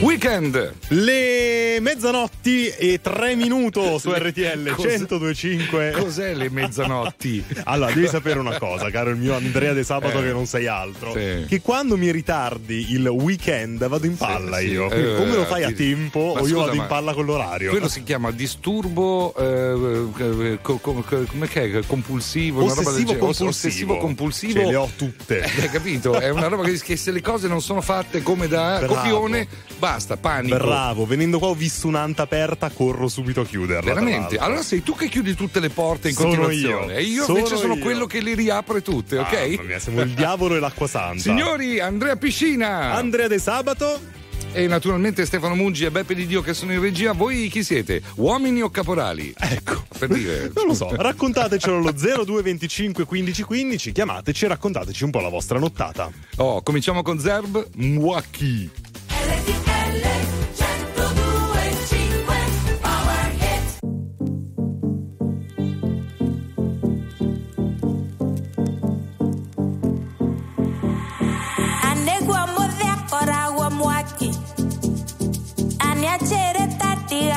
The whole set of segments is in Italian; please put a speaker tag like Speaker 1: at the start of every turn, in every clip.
Speaker 1: Weekend!
Speaker 2: Le mezzanotti e tre minuti su RTL
Speaker 1: Cos'è-
Speaker 2: 1025.
Speaker 1: Cos'è le mezzanotti?
Speaker 2: Allora, devi sapere una cosa, caro il mio Andrea De Sabato,
Speaker 1: Eh.
Speaker 2: che non sei altro.
Speaker 1: Sì.
Speaker 2: Che quando mi ritardi il weekend vado in palla
Speaker 1: Sì, sì.
Speaker 2: io.
Speaker 1: Eh,
Speaker 2: Quindi come lo fai a tempo o io
Speaker 1: scusa,
Speaker 2: vado in palla con l'orario?
Speaker 1: Quello si chiama disturbo eh, eh, co- co- co- come che è? compulsivo, una roba del
Speaker 2: Ossessivo compulsivo.
Speaker 1: Ossessivo compulsivo.
Speaker 2: Ce le ho tutte.
Speaker 1: Hai capito? È una roba che, che se le cose non sono fatte come da
Speaker 2: Bravo.
Speaker 1: copione, basta, panico.
Speaker 2: Bravo, venendo qua ho visto un'anta aperta, corro subito a chiuderla.
Speaker 1: Veramente? Allora sei tu che chiudi tutte le porte in
Speaker 2: Sono
Speaker 1: continuazione
Speaker 2: io.
Speaker 1: e io
Speaker 2: Sono
Speaker 1: invece sono
Speaker 2: io.
Speaker 1: quello che le riapre tutte, ok?
Speaker 2: Mamma mia, siamo il diavolo e l'acqua santa.
Speaker 1: Signori, Andrea Piscina
Speaker 2: Andrea De Sabato.
Speaker 1: e naturalmente Stefano Mungi e Beppe Di Dio che sono in regia. Voi chi siete? Uomini o caporali?
Speaker 2: Ecco.
Speaker 1: Per dire.
Speaker 2: Non lo so, raccontatecelo allo 0225 15 15, chiamateci e raccontateci un po' la vostra nottata.
Speaker 1: Oh, cominciamo con Zerb Mwaki.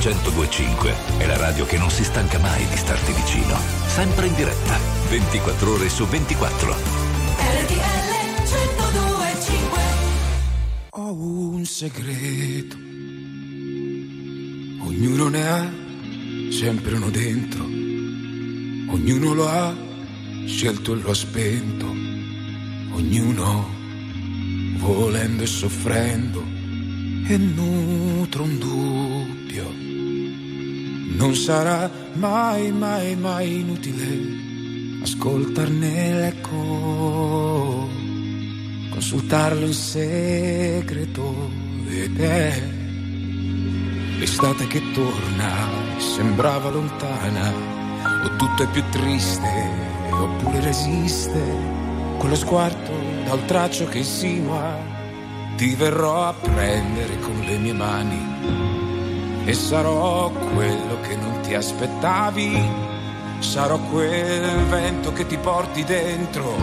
Speaker 3: 1025
Speaker 4: è la radio che non si stanca mai di starti vicino. Sempre in diretta, 24 ore su 24.
Speaker 3: RTL 102.5
Speaker 5: Ho un segreto, ognuno ne ha sempre uno dentro, ognuno lo ha scelto e lo ha spento, ognuno volendo e soffrendo e nutro un dubbio. Non sarà mai, mai, mai inutile ascoltarne l'eco, consultarlo in segreto ed è l'estate che torna, sembrava lontana, o tutto è più triste, oppure resiste, quello sguardo dal traccio che insinua, ti verrò a prendere con le mie mani e sarò quello che non ti aspettavi, sarò quel vento che ti porti dentro.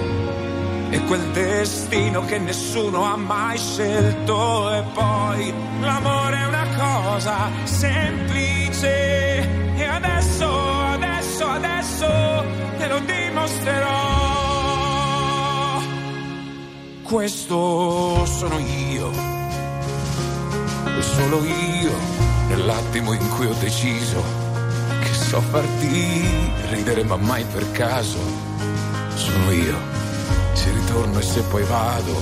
Speaker 5: E quel destino che nessuno ha mai scelto. E poi l'amore è una cosa semplice. E adesso, adesso, adesso te lo dimostrerò. Questo sono io, e solo io, nell'attimo in cui ho deciso che so farti ridere ma mai per caso, sono io se ritorno e se poi vado.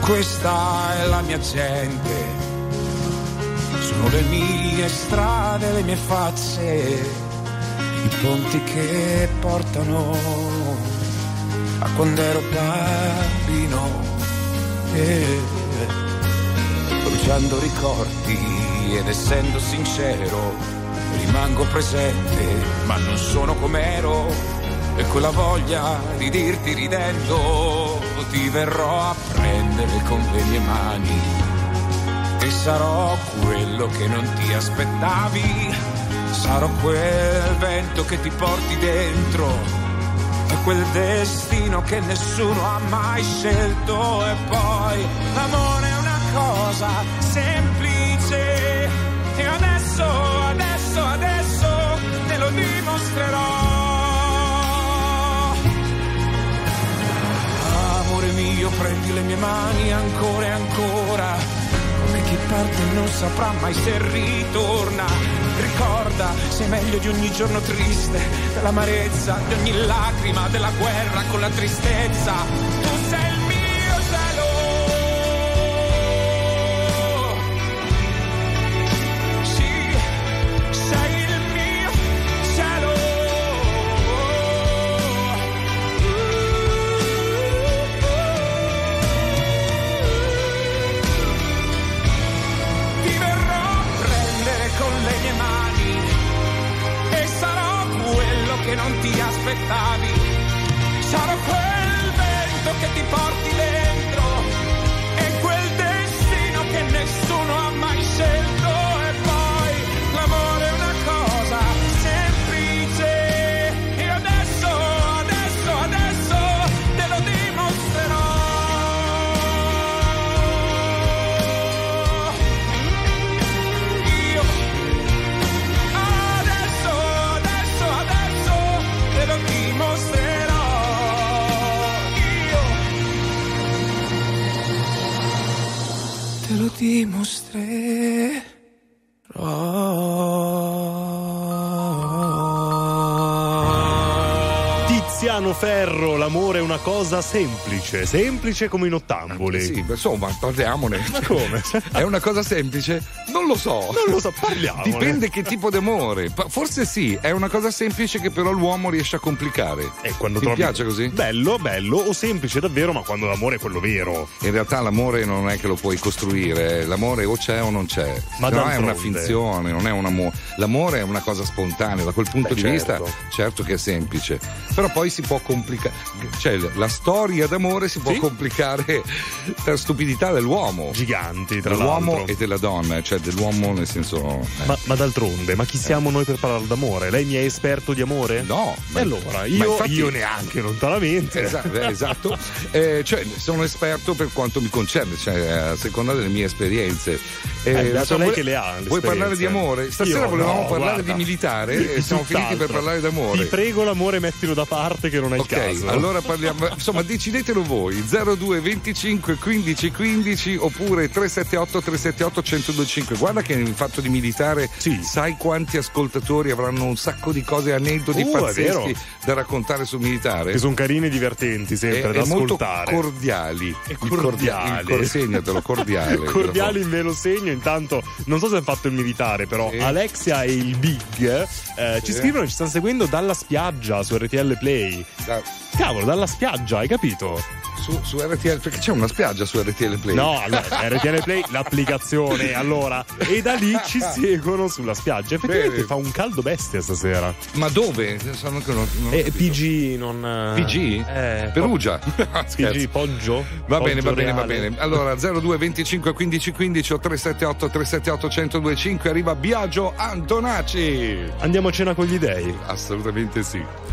Speaker 5: Questa è la mia gente, sono le mie strade, le mie facce, i ponti che portano a quando ero bambino. Eh, bruciando ricordi ed essendo sincero, rimango presente, ma non sono com'ero e quella voglia di dirti ridendo ti verrò a prendere con le mie mani. E sarò quello che non ti aspettavi sarò quel vento che ti porti dentro e quel destino che nessuno ha mai scelto. E poi l'amore è una cosa semplice e adesso adesso adesso te lo dimostrerò Amore mio, prendi le mie mani ancora e ancora. Come chi parte non saprà mai se ritorna. Ricorda, sei meglio di ogni giorno triste, dell'amarezza, di ogni lacrima, della guerra con la tristezza.
Speaker 2: Ferro. L'amore è una cosa semplice, semplice come i nottamboli.
Speaker 1: Sì, insomma, parliamone.
Speaker 2: Ma come?
Speaker 1: È una cosa semplice? Non lo so.
Speaker 2: Non lo so, parliamo.
Speaker 1: Dipende che tipo di amore. Pa- Forse sì, è una cosa semplice che però l'uomo riesce a complicare.
Speaker 2: E quando
Speaker 1: Ti
Speaker 2: trovi-
Speaker 1: piace così?
Speaker 2: Bello, bello, o semplice davvero, ma quando l'amore è quello vero.
Speaker 1: In realtà l'amore non è che lo puoi costruire, eh. l'amore o c'è o non c'è.
Speaker 2: Ma
Speaker 1: no, è una finzione, non è un amore. L'amore è una cosa spontanea, da quel punto
Speaker 2: Beh,
Speaker 1: di
Speaker 2: certo.
Speaker 1: vista certo che è semplice. Però poi si può complicare, cioè la storia d'amore si può
Speaker 2: Sì.
Speaker 1: complicare per stupidità dell'uomo.
Speaker 2: Giganti, tra
Speaker 1: Dell'uomo
Speaker 2: l'altro.
Speaker 1: e della donna, cioè dell'uomo nel senso. eh.
Speaker 2: Ma, ma d'altronde, ma chi siamo noi per parlare d'amore? Lei mi è esperto di amore?
Speaker 1: No, ma-
Speaker 2: allora,
Speaker 1: ma
Speaker 2: io,
Speaker 1: infatti-
Speaker 2: io neanche lontanamente.
Speaker 1: Esatto, eh, esatto. Eh, cioè, sono esperto per quanto mi concerne, cioè, a seconda delle mie esperienze. Eh,
Speaker 2: beato
Speaker 1: insomma,
Speaker 2: lei
Speaker 1: vuoi-
Speaker 2: che le ha,
Speaker 1: Vuoi parlare di amore? Stasera
Speaker 2: Io
Speaker 1: volevamo
Speaker 2: no,
Speaker 1: parlare
Speaker 2: guarda.
Speaker 1: di militare e siamo finiti per parlare d'amore.
Speaker 2: Ti prego, l'amore, mettilo da parte che non è il
Speaker 1: Ok,
Speaker 2: caso.
Speaker 1: allora parliamo, insomma decidetelo voi. 02 25 15 15 oppure 378 378 1025 guarda che nel fatto di militare
Speaker 2: Sì.
Speaker 1: sai quanti ascoltatori avranno un sacco di cose, aneddoti
Speaker 2: Uh,
Speaker 1: pazzeschi da raccontare sul militare.
Speaker 2: Che sono carini e divertenti sempre
Speaker 1: e,
Speaker 2: da
Speaker 1: e molto
Speaker 2: ascoltare.
Speaker 1: cordiali.
Speaker 2: E
Speaker 1: Il cordia-
Speaker 2: cordiali.
Speaker 1: il cor- segnatelo cordiale
Speaker 2: cordiali me lo segno. Intanto non so se hanno fatto il militare però
Speaker 1: Sì.
Speaker 2: Alexia e il Big eh, ci scrivono e ci stanno seguendo dalla spiaggia su RTL Play.
Speaker 1: Da-
Speaker 2: cavolo dalla spiaggia hai capito?
Speaker 1: su, su RTL perché c'è una spiaggia su RTL Play
Speaker 2: no allora RTL Play l'applicazione allora e da lì ci seguono sulla spiaggia effettivamente
Speaker 1: Bene.
Speaker 2: fa un caldo bestia stasera
Speaker 1: ma dove? Non- non
Speaker 2: e
Speaker 1: capito.
Speaker 2: PG non eh,
Speaker 1: PG?
Speaker 2: eh,
Speaker 1: Perugia
Speaker 2: PG
Speaker 1: Scherzo.
Speaker 2: Poggio
Speaker 1: Va bene,
Speaker 2: Poggio
Speaker 1: va bene, va bene. Allora 02 25 15 15 o 378 378 1025 arriva Biagio Antonacci.
Speaker 2: andiamo a cena con gli dei
Speaker 1: Assolutamente sì.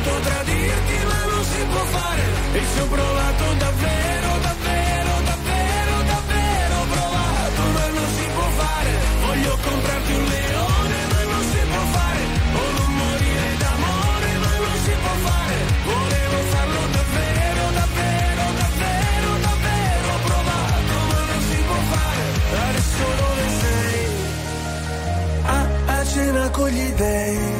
Speaker 6: voluto tradirti ma non si può fare. E ci ho provato davvero, davvero, davvero, davvero provato, ma non si può fare. Voglio comprarti un leone, ma non si può fare. O non morire d'amore, ma non si può fare. Volevo farlo davvero, davvero, davvero, davvero provato, ma non si può fare. Adesso dove sei? a, a cena con gli dei.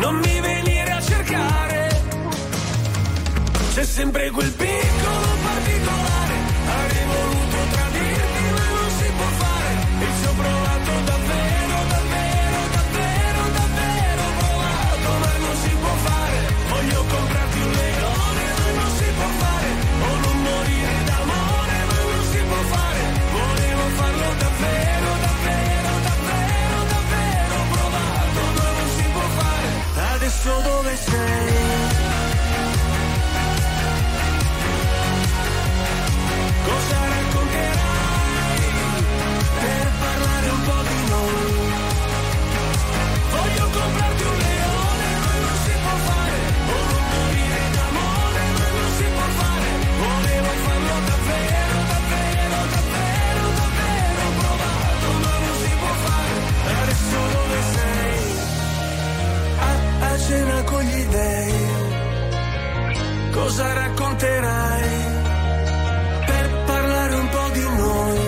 Speaker 6: Non mi venire a cercare, c'è sempre quel piccolo particolare. Avrei voluto tradirti, ma non si può fare. E ci ho provato davvero, davvero, davvero, davvero provato, ma non si può fare. Voglio comprarti un leone, ma non si può fare. O non morire d'amore, ma non si può fare. Volevo farlo davvero, Adesso dove sei? Cena con gli dei. Cosa racconterai? per parlare un po' di noi.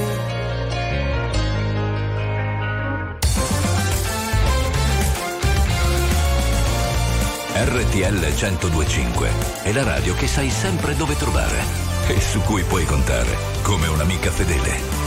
Speaker 4: RTL 1025 è la radio che sai sempre dove trovare e su cui puoi contare come un'amica fedele.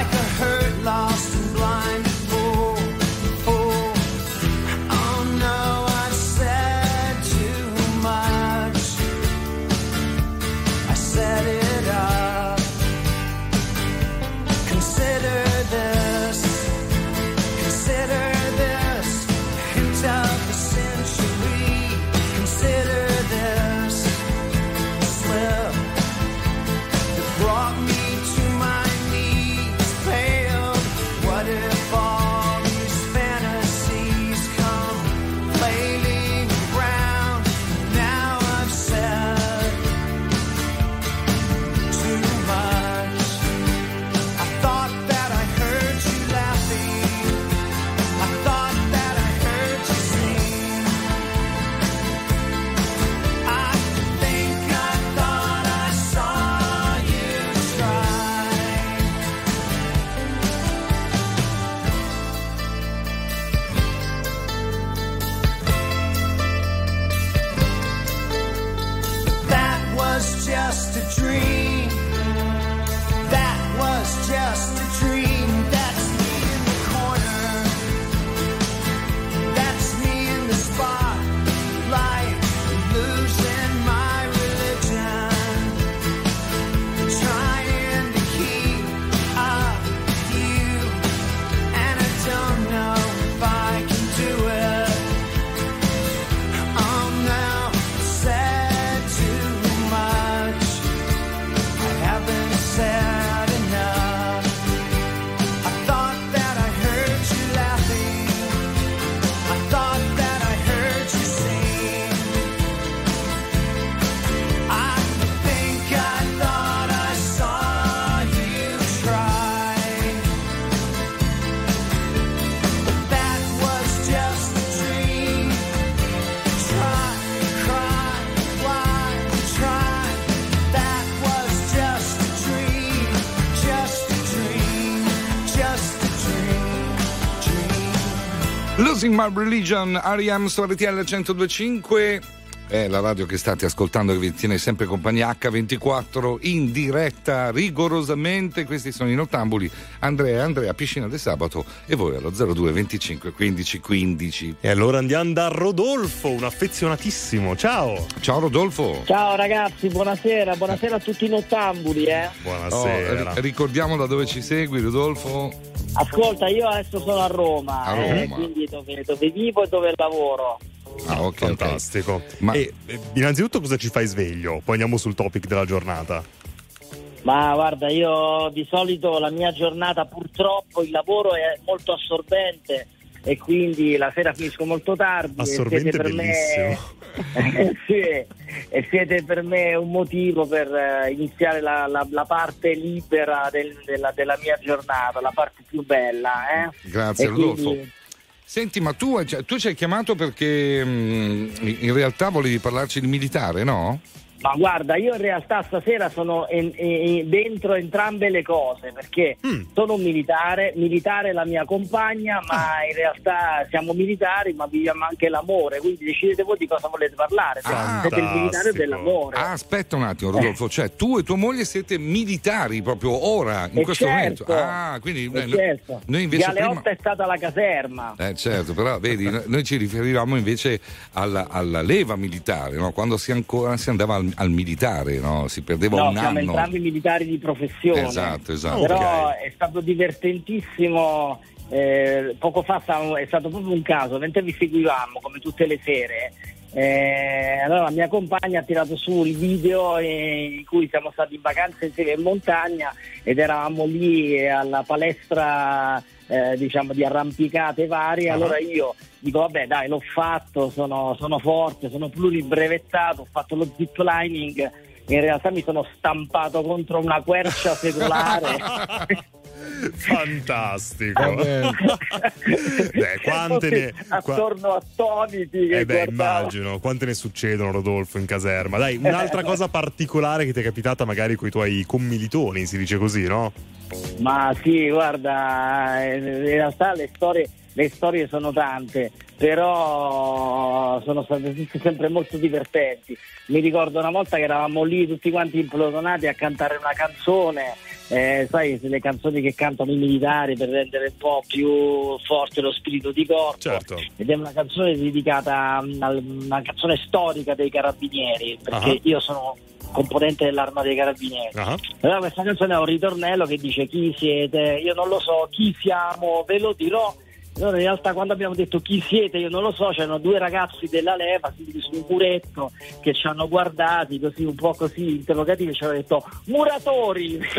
Speaker 6: like a hurt lost
Speaker 1: Losing My Religion, R.E.M. su RTL 1025. È la radio che state ascoltando che vi tiene sempre compagnia H24 in diretta rigorosamente. Questi sono i nottambuli Andrea e Andrea Piscina del Sabato e voi allo 02 25 15 15.
Speaker 2: E allora andiamo da Rodolfo, un affezionatissimo. Ciao.
Speaker 1: Ciao Rodolfo.
Speaker 7: Ciao ragazzi, buonasera, buonasera a tutti i nottambuli. Eh.
Speaker 1: Oh,
Speaker 2: Buonasera.
Speaker 1: ri- ricordiamo da dove ci segui Rodolfo.
Speaker 7: Ascolta, io adesso sono a Roma,
Speaker 1: A
Speaker 7: eh,
Speaker 1: Roma.
Speaker 7: quindi dove, dove vivo e dove lavoro.
Speaker 1: Ah, ok.
Speaker 2: Fantastico.
Speaker 1: Ma-
Speaker 2: E eh, innanzitutto cosa ci fai sveglio? Poi andiamo sul topic della giornata.
Speaker 7: Ma guarda, io di solito la mia giornata purtroppo il lavoro è molto assorbente e quindi la sera finisco molto tardi. e
Speaker 2: Assorbente
Speaker 7: siete per me sì, e siete per me un motivo per eh, iniziare la, la- la parte libera del- della, della mia giornata, la parte più bella. eh.
Speaker 1: Grazie
Speaker 7: E
Speaker 1: Rodolfo.
Speaker 7: quindi-
Speaker 1: Senti, ma tu, tu ci hai chiamato perché mm, in realtà volevi parlarci di militare, no?
Speaker 7: Ma guarda, io in realtà stasera sono in- in- dentro entrambe le cose perché
Speaker 2: Mm.
Speaker 7: sono un militare, militare è la mia compagna, ma in realtà siamo militari ma viviamo anche l'amore, quindi decidete voi di cosa volete parlare,
Speaker 1: Ah,
Speaker 7: siete il militare o dell'amore.
Speaker 1: Ah, aspetta un attimo, Rodolfo. Cioè, tu e tua moglie siete militari proprio ora, in
Speaker 7: E
Speaker 1: questo
Speaker 7: certo,
Speaker 1: momento. Ah, quindi
Speaker 7: e
Speaker 1: eh, no-
Speaker 7: certo.
Speaker 1: noi invece prima.
Speaker 7: è stata la caserma.
Speaker 1: Eh certo, però vedi, no- noi ci riferivamo invece alla, alla leva militare, no? quando si, ancora, si andava al, al militare, no? si perdeva
Speaker 7: No,
Speaker 1: un
Speaker 7: siamo
Speaker 1: anno.
Speaker 7: entrambi militari di professione.
Speaker 1: Esatto, esatto.
Speaker 7: Però
Speaker 2: Ok.
Speaker 7: è stato divertentissimo. eh, poco fa è stato proprio un caso, mentre vi seguivamo come tutte le sere. Eh, allora la mia compagna ha tirato su il video eh, in cui siamo stati in vacanza insieme in montagna ed eravamo lì alla palestra eh, diciamo di arrampicate varie.
Speaker 2: Ah.
Speaker 7: allora io dico vabbè dai l'ho fatto sono, sono forte sono pluribrevettato ho fatto lo zip lining in realtà mi sono stampato contro una quercia secolare
Speaker 2: Fantastico. Beh, quante ne.
Speaker 7: attorno attoniti
Speaker 2: Eh beh, immagino, quante ne succedono Rodolfo in caserma. Dai, un'altra cosa particolare che ti è capitata magari con i tuoi commilitoni, si dice così, no?
Speaker 7: Ma sì, guarda, eh, in realtà le storie, le storie sono tante, però sono state tutte sempre molto divertenti. Mi ricordo una volta che eravamo lì tutti quanti implotonati a cantare una canzone, eh, sai, le canzoni che cantano i militari per rendere un po' più forte lo spirito di corpo.
Speaker 2: Certo.
Speaker 7: Ed è una canzone dedicata mm, a una canzone storica dei carabinieri, perché
Speaker 2: Ah.
Speaker 7: io sono componente dell'arma dei carabinieri.
Speaker 2: Ah,
Speaker 7: Allora questa canzone ha un ritornello che dice chi siete, io non lo so, chi siamo, ve lo dirò. Allora in realtà quando abbiamo detto chi siete, io non lo so, c'erano due ragazzi della leva seduti su un muretto che ci hanno guardati così un po' così interrogativi e ci hanno detto muratori.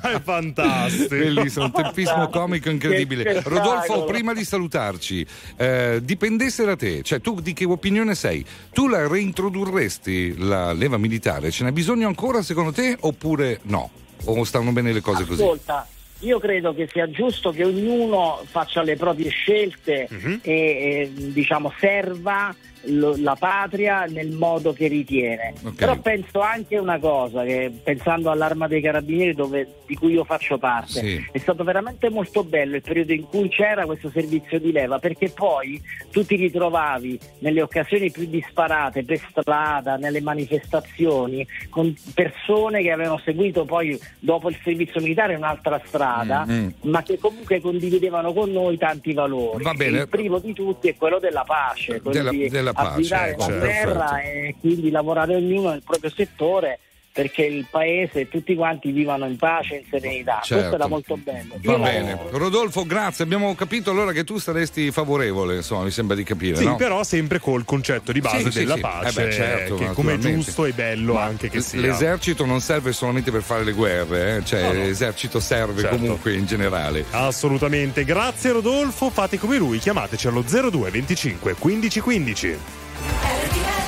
Speaker 2: È fantastico.
Speaker 1: Bellissimo, un tempismo comico incredibile.
Speaker 7: Che.
Speaker 1: Rodolfo, prima di salutarci, eh, dipendesse da te, cioè tu di che opinione sei? Tu la reintrodurresti la leva militare? Ce n'è bisogno ancora secondo te oppure no? O stanno bene le cose così?
Speaker 7: Ascolta, io credo che sia giusto che ognuno faccia le proprie scelte
Speaker 2: Mhm.
Speaker 7: e, e, diciamo serva lo- la patria nel modo che ritiene.
Speaker 1: Ok.
Speaker 7: Però penso anche una cosa, che pensando all'arma dei carabinieri dove- di cui io faccio parte,
Speaker 1: Sì.
Speaker 7: è stato veramente molto bello il periodo in cui c'era questo servizio di leva, perché poi tu ti ritrovavi nelle occasioni più disparate, per strada, nelle manifestazioni, con persone che avevano seguito poi dopo il servizio militare un'altra strada,
Speaker 1: Mm, mm.
Speaker 7: ma che comunque condividevano con noi tanti valori.
Speaker 1: Va bene.
Speaker 7: Il primo di tutti è quello della pace, quello
Speaker 1: Della- della pace,
Speaker 7: la terra
Speaker 1: perfetto.
Speaker 7: e quindi lavorare ognuno nel proprio settore perché il paese e tutti quanti vivano in pace e in serenità. Questo
Speaker 1: Certo.
Speaker 7: era molto bello.
Speaker 1: Va
Speaker 7: Io-
Speaker 1: bene. Rodolfo, grazie. Abbiamo capito allora che tu saresti favorevole, insomma, mi sembra di capire,
Speaker 2: Sì,
Speaker 1: no?
Speaker 2: però sempre col concetto di base
Speaker 1: Sì,
Speaker 2: della
Speaker 1: sì.
Speaker 2: pace,
Speaker 1: Eh beh, certo,
Speaker 2: che come è giusto e bello
Speaker 1: Ma
Speaker 2: anche che
Speaker 1: l-
Speaker 2: sia.
Speaker 1: L'esercito non serve solamente per fare le guerre, eh? cioè
Speaker 2: No, no.
Speaker 1: l'esercito serve
Speaker 2: Certo.
Speaker 1: comunque in generale.
Speaker 2: Assolutamente, grazie Rodolfo, fate come lui, chiamateci allo 02 25 15 15.
Speaker 3: RTL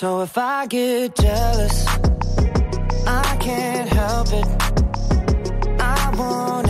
Speaker 8: So if I get jealous, I can't help it. I want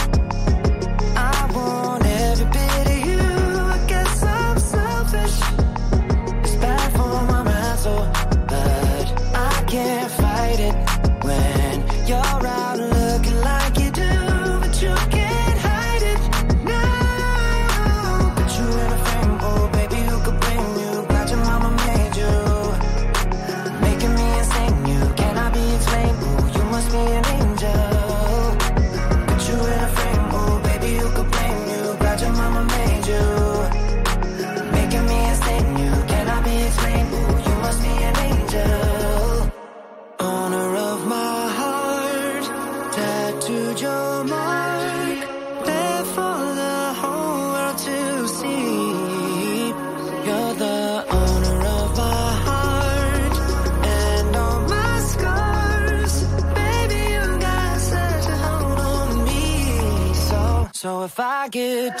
Speaker 8: get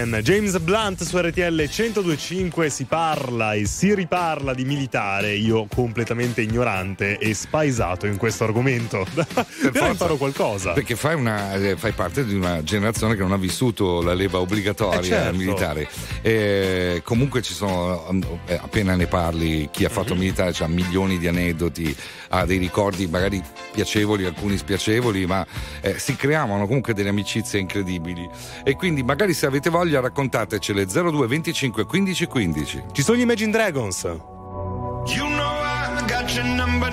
Speaker 2: Superman. James Blunt su RTL 1025 si parla e si riparla di militare, io completamente ignorante e spaesato in questo argomento. Però imparo qualcosa.
Speaker 1: Perché fai, una, eh, fai, parte di una generazione che non ha vissuto la leva obbligatoria
Speaker 2: eh certo.
Speaker 1: militare. E comunque ci sono, mm, eh, appena ne parli, chi ha fatto mm-hmm. militare ha milioni di aneddoti, ha dei ricordi magari piacevoli, alcuni spiacevoli, ma eh, si creavano comunque delle amicizie incredibili. E quindi magari se avete voglia raccontatecele 02 25 15 15.
Speaker 2: Ci sono gli Imagine Dragons.
Speaker 9: You know I got your number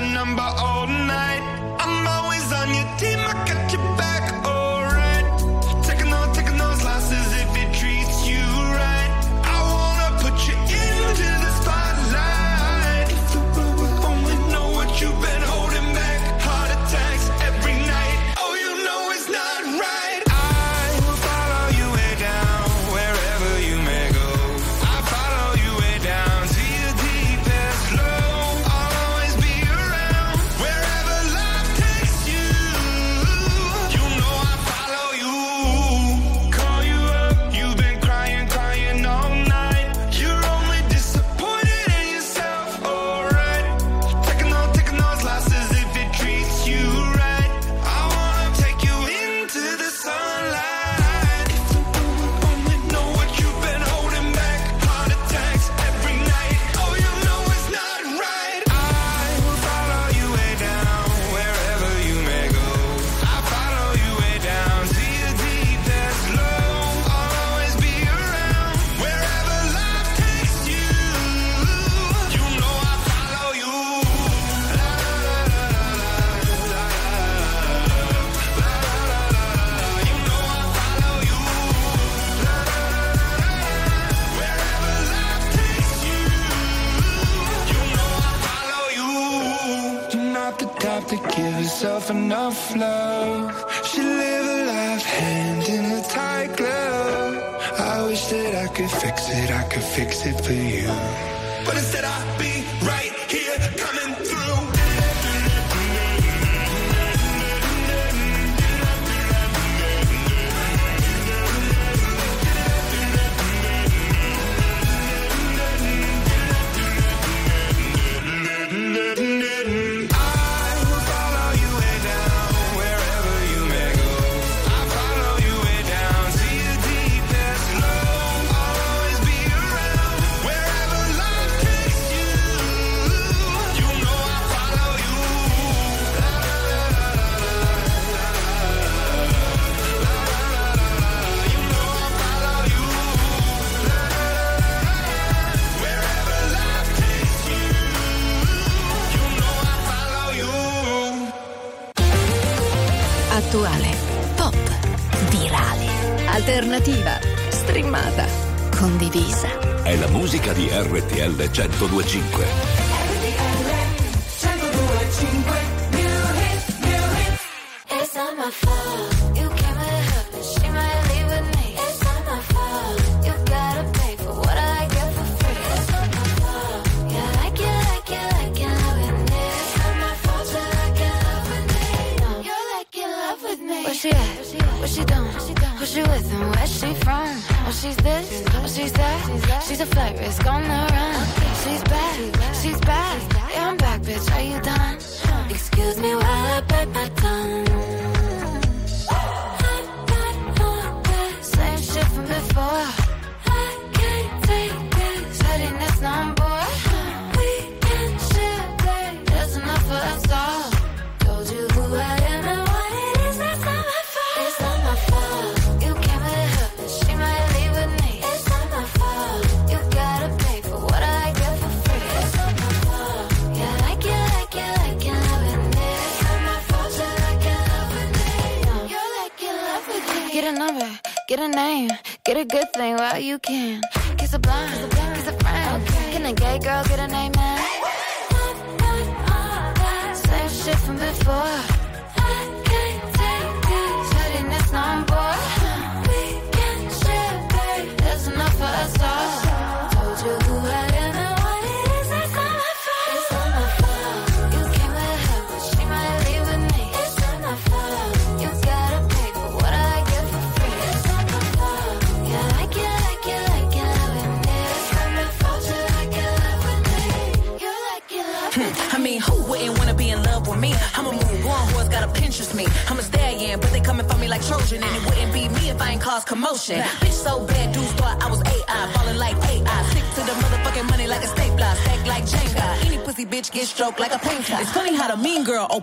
Speaker 10: 1025.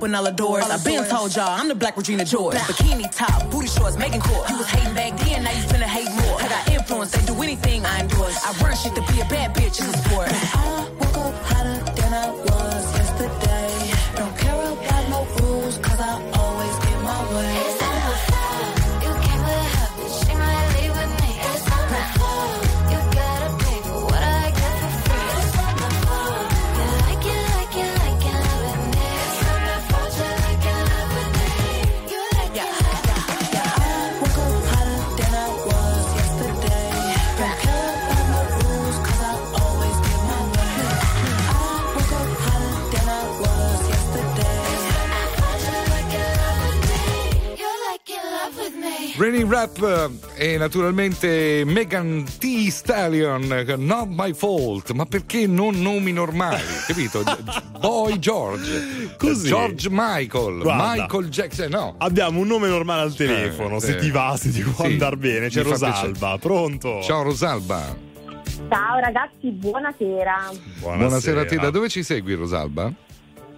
Speaker 11: Open all the doors. I've been told y'all I'm the black Regina George. Bikini top, booty shorts, making court. You was hating back then, now you finna hate more. I got influence, they do anything I endorse. I run shit to be a bad bitch
Speaker 1: Raining Rap eh, e naturalmente Megan T. Stallion, eh, Not My Fault, ma perché non nomi normali? Capito? Boy George,
Speaker 2: Così.
Speaker 1: George Michael,
Speaker 2: Guarda.
Speaker 1: Michael Jackson, no.
Speaker 2: Abbiamo un nome normale al telefono,
Speaker 1: Eh,
Speaker 2: se
Speaker 1: eh.
Speaker 2: ti va, se ti può
Speaker 1: Sì.
Speaker 2: andare bene. C'è Rosalba, pronto?
Speaker 1: Ciao Rosalba.
Speaker 12: Ciao ragazzi, buonasera.
Speaker 1: Buonasera. a te, da dove ci segui Rosalba?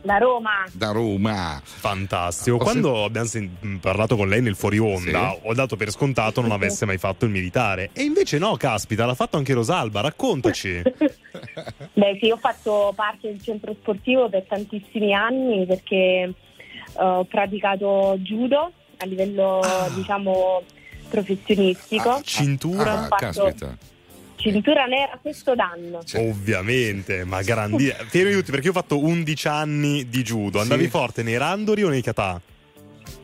Speaker 12: Da Roma.
Speaker 1: Da Roma.
Speaker 2: Fantastico.
Speaker 1: Ho
Speaker 2: Quando abbiamo sen- parlato con lei nel fuori onda,
Speaker 1: Sì.
Speaker 2: ho dato per scontato non avesse mai fatto il militare. E invece no, caspita, l'ha fatto anche Rosalba, raccontaci.
Speaker 12: Beh sì, ho fatto parte del centro sportivo per tantissimi anni perché eh, ho praticato judo a livello diciamo professionistico.
Speaker 2: Cintura?
Speaker 12: Ho fatto
Speaker 1: caspita.
Speaker 12: Cintura nera questo danno.
Speaker 2: Ovviamente, ma grandi. Fermi tutti perché io ho fatto 11 anni di judo. Andavi
Speaker 1: Sì.
Speaker 2: forte nei randori o nei kata?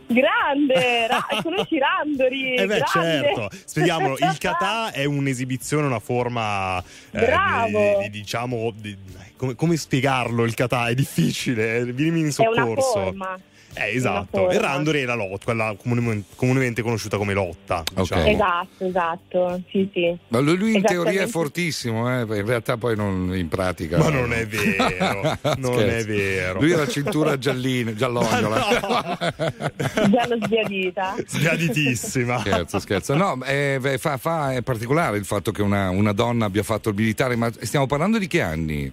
Speaker 12: Grande, ra- conosci Randori?
Speaker 2: Eh beh,
Speaker 12: grande.
Speaker 2: certo. Spieghiamolo, il kata è un'esibizione, una forma eh,
Speaker 12: Bravo.
Speaker 2: di- di- diciamo di- come, come spiegarlo il kata? È difficile, vienimi in
Speaker 12: È una
Speaker 2: soccorso.
Speaker 12: forma.
Speaker 2: Eh, esatto. E
Speaker 12: forma.
Speaker 2: Randori è la lotta, quella comune- comunemente conosciuta come lotta. diciamo.
Speaker 12: Esatto, esatto, sì sì.
Speaker 1: Ma lui lui in teoria è fortissimo, eh, in realtà poi non in pratica.
Speaker 2: Ma non è vero, non è vero.
Speaker 1: Lui era cintura giallina, giallognola.
Speaker 12: Già l'ho sbiadita.
Speaker 2: Sbiaditissima.
Speaker 1: Scherzo, scherzo. No, eh, beh, fa, fa- è particolare il fatto che una, una donna abbia fatto il militare, ma stiamo parlando di che anni?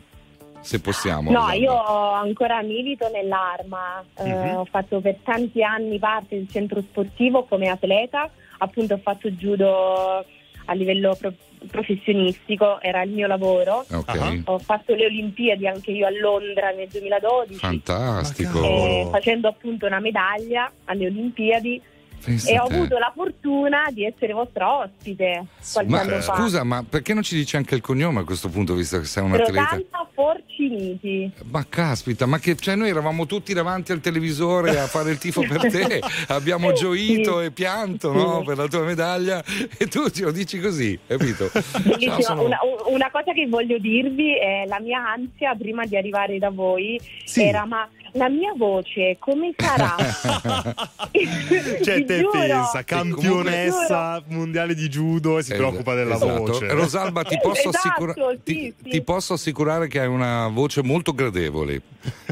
Speaker 1: Se possiamo.
Speaker 12: No, io ancora milito nell'arma, eh,
Speaker 1: Mhm.
Speaker 12: ho fatto per tanti anni parte del centro sportivo come atleta, appunto ho fatto judo a livello pro- professionistico, era il mio lavoro.
Speaker 1: Ok.
Speaker 12: Ho fatto le Olimpiadi anche io a Londra nel 2012.
Speaker 1: Fantastico.
Speaker 12: eh, facendo appunto una medaglia alle Olimpiadi
Speaker 1: Pensa
Speaker 12: e ho
Speaker 1: te.
Speaker 12: avuto la fortuna di essere vostra ospite qualche
Speaker 1: Ma eh, scusa, ma perché non ci dici anche il cognome a questo punto, visto che sei un atleta?
Speaker 12: Rosanna Forciniti.
Speaker 1: Ma caspita, ma che cioè noi eravamo tutti davanti al televisore a fare il tifo per te, abbiamo gioito
Speaker 12: Sì.
Speaker 1: e pianto no,
Speaker 12: Sì.
Speaker 1: per la tua medaglia e tu ce lo dici così, capito? No, sono-
Speaker 12: Una, una cosa che voglio dirvi è la mia ansia prima di arrivare da voi
Speaker 2: Sì.
Speaker 12: era ma la mia voce come sarà?
Speaker 2: Cioè, te
Speaker 12: giuro.
Speaker 2: pensa, campionessa mondiale di judo e si preoccupa della
Speaker 1: Esatto.
Speaker 2: voce.
Speaker 1: Rosalba, ti posso,
Speaker 12: Esatto,
Speaker 1: assicura-
Speaker 12: sì,
Speaker 1: ti,
Speaker 12: sì.
Speaker 1: ti posso assicurare che hai una voce molto gradevole,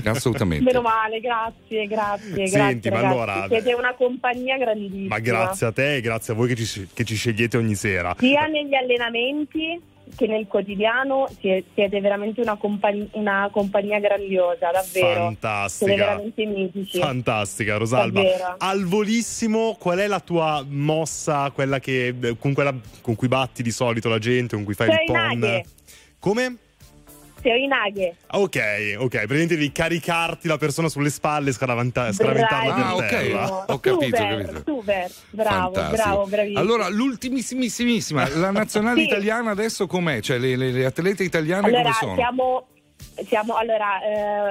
Speaker 1: assolutamente.
Speaker 12: Meno male, grazie, grazie,
Speaker 2: Senti,
Speaker 12: grazie.
Speaker 2: ma
Speaker 12: ragazzi.
Speaker 2: allora-
Speaker 12: Siete una compagnia grandissima.
Speaker 2: Ma grazie a te e grazie a voi che ci, che ci scegliete ogni sera.
Speaker 12: Sia negli allenamenti che nel quotidiano sie- siete veramente una, compagn- una compagnia grandiosa, davvero.
Speaker 2: Fantastica.
Speaker 12: Siete veramente mitici.
Speaker 2: Fantastica, Rosalba.
Speaker 12: Davvero.
Speaker 2: Al volissimo, qual è la tua mossa, quella che, con, quella, con cui batti di solito la gente, con cui fai
Speaker 12: Sei
Speaker 2: il pon?
Speaker 12: naghe.
Speaker 2: Come?
Speaker 12: Sei in aghe.
Speaker 2: Ah, Ok, ok, praticamente devi caricarti la persona sulle spalle e scaravanta- scaraventarla per
Speaker 1: Ah, ok.
Speaker 2: terra.
Speaker 1: Ho capito, ho
Speaker 12: super,
Speaker 1: capito.
Speaker 12: super, bravo,
Speaker 1: Fantastico.
Speaker 12: bravo, bravissimo.
Speaker 1: Allora, l'ultimissimissima, la nazionale
Speaker 12: Sì.
Speaker 1: italiana adesso com'è? Cioè, le, le- le atlete italiane
Speaker 12: Allora,
Speaker 1: come sono?
Speaker 12: siamo, siamo allora,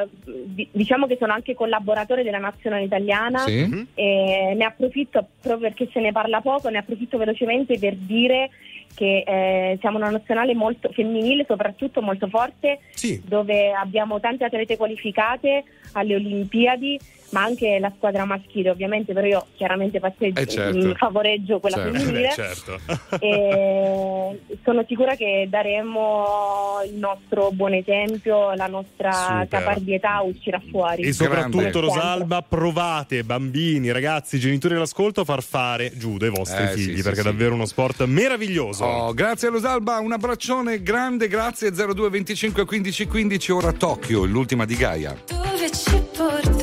Speaker 12: eh, di- diciamo che sono anche collaboratore della nazionale italiana
Speaker 1: Sì?
Speaker 12: E ne approfitto proprio perché se ne parla poco, ne approfitto velocemente per dire che eh, siamo una nazionale molto femminile, soprattutto molto forte, dove abbiamo tante atlete qualificate alle Olimpiadi, ma anche la squadra maschile ovviamente, però io chiaramente passeggio,
Speaker 2: Eh, certo.
Speaker 12: mh, favoreggio quella
Speaker 2: Certo,
Speaker 12: femminile.
Speaker 2: beh, certo.
Speaker 12: E sono sicura che daremo il nostro buon esempio, la nostra
Speaker 2: Super.
Speaker 12: caparbietà uscirà fuori.
Speaker 2: E soprattutto, Rosalba, provate, bambini, ragazzi, genitori all'ascolto, a far fare judo ai vostri
Speaker 1: Eh, sì,
Speaker 2: figli,
Speaker 1: sì,
Speaker 2: perché
Speaker 1: sì.
Speaker 2: è davvero uno sport meraviglioso.
Speaker 1: Oh, grazie Rosalba, un abbraccione grande, grazie 02 25 15 15, ora Tokyo, l'ultima di Gaia.
Speaker 3: Dove ci porterà?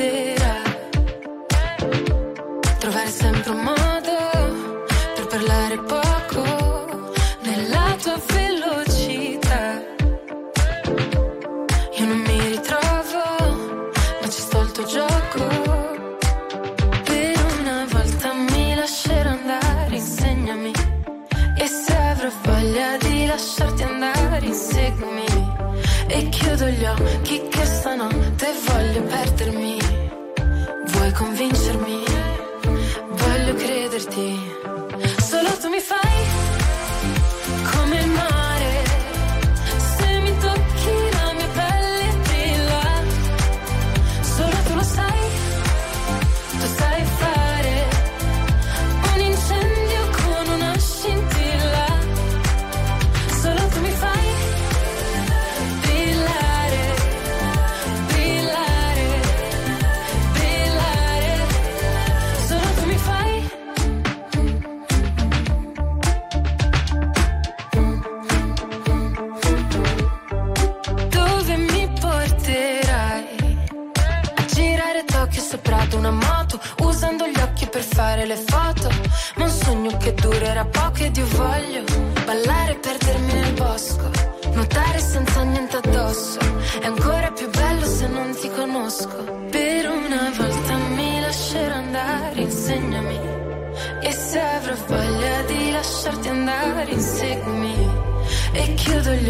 Speaker 3: Gli occhi che stanotte voglio perdermi. Vuoi convincermi? Voglio crederti. Solo tu mi fai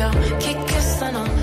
Speaker 3: occhi che stanotte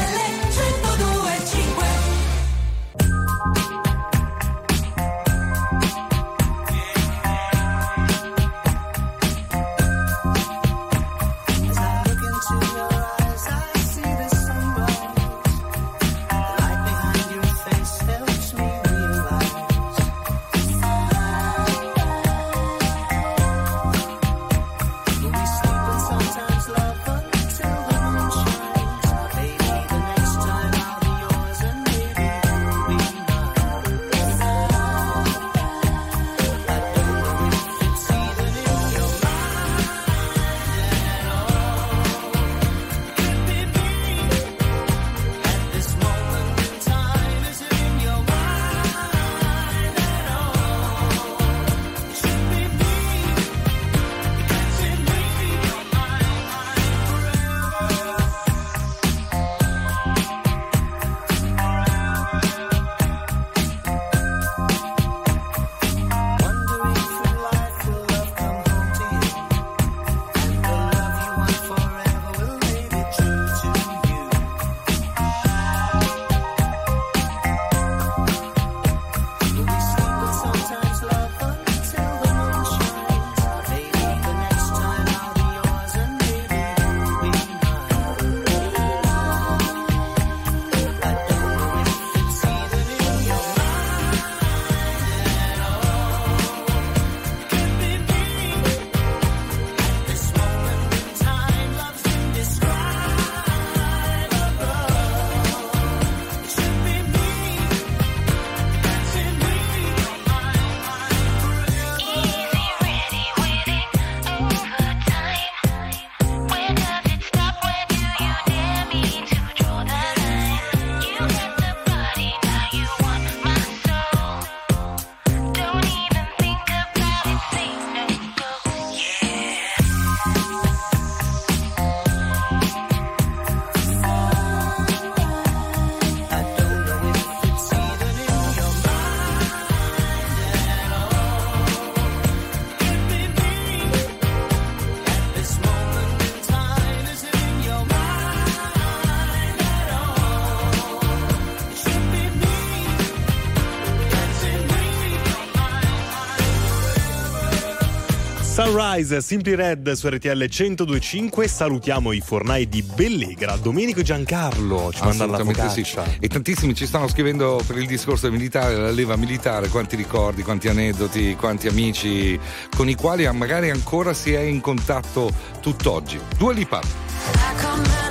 Speaker 2: Sunrise, Simply Red su RTL 1025. Salutiamo i fornai di Bellegra. Domenico Giancarlo ci manda la.
Speaker 10: Sì. E tantissimi ci stanno scrivendo per il discorso militare, la leva militare, quanti ricordi, quanti aneddoti, quanti amici con i quali magari ancora si è in contatto tutt'oggi. Due Lipa.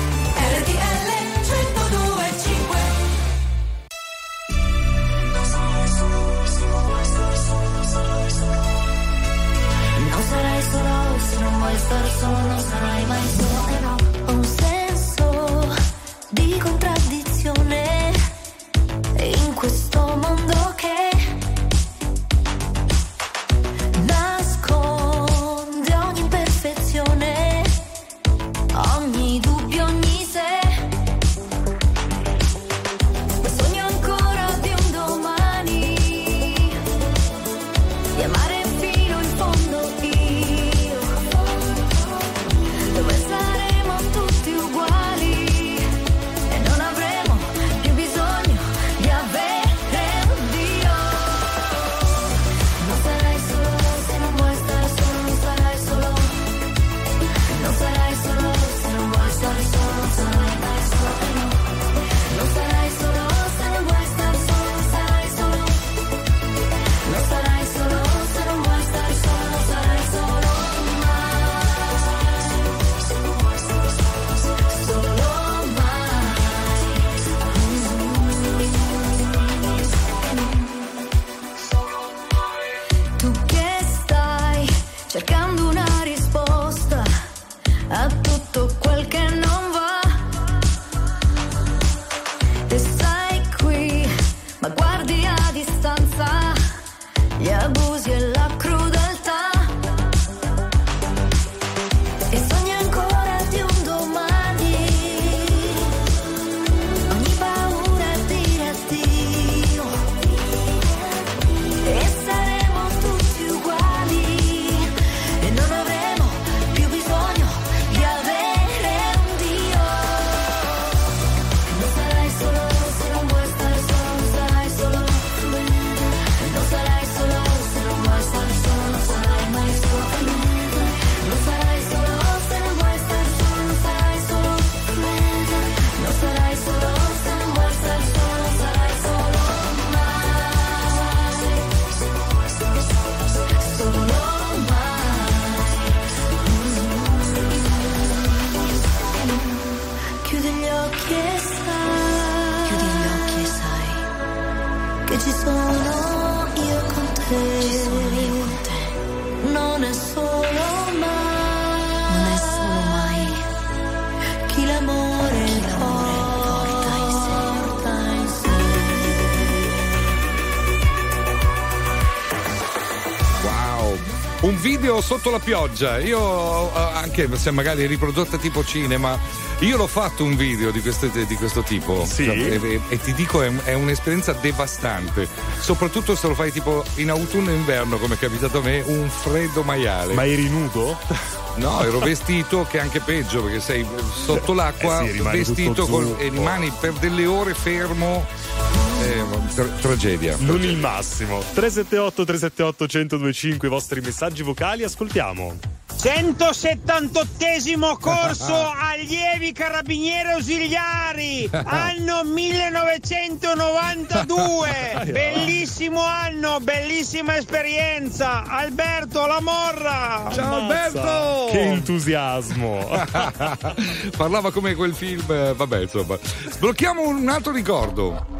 Speaker 13: Occhi e sai. Chiudi gli occhi e sai. Che ci sono io con te. Ci sono io con te. Non è solo
Speaker 1: Un video sotto la pioggia, io eh, anche se magari riprodotta tipo cinema, io l'ho fatto un video di questo, di questo tipo
Speaker 2: Sì?
Speaker 1: e, e- e ti dico è, è un'esperienza devastante, soprattutto se lo fai tipo in autunno e inverno come è capitato a me, un freddo maiale.
Speaker 2: Ma eri nudo?
Speaker 1: No, ero vestito che è anche peggio perché sei sotto l'acqua,
Speaker 2: Eh sì,
Speaker 1: vestito
Speaker 2: zuppo.
Speaker 1: e rimani per delle ore fermo. Eh, tra- tragedia.
Speaker 2: Non il massimo. 378 378 1025 i vostri messaggi vocali, ascoltiamo.
Speaker 14: 178 corso allievi carabinieri ausiliari, anno 1992. Bellissimo anno, bellissima esperienza. Alberto La Morra.
Speaker 1: Ciao Alberto!
Speaker 2: Che entusiasmo!
Speaker 1: Parlava come quel film, eh, vabbè, insomma. Sblocchiamo un altro ricordo.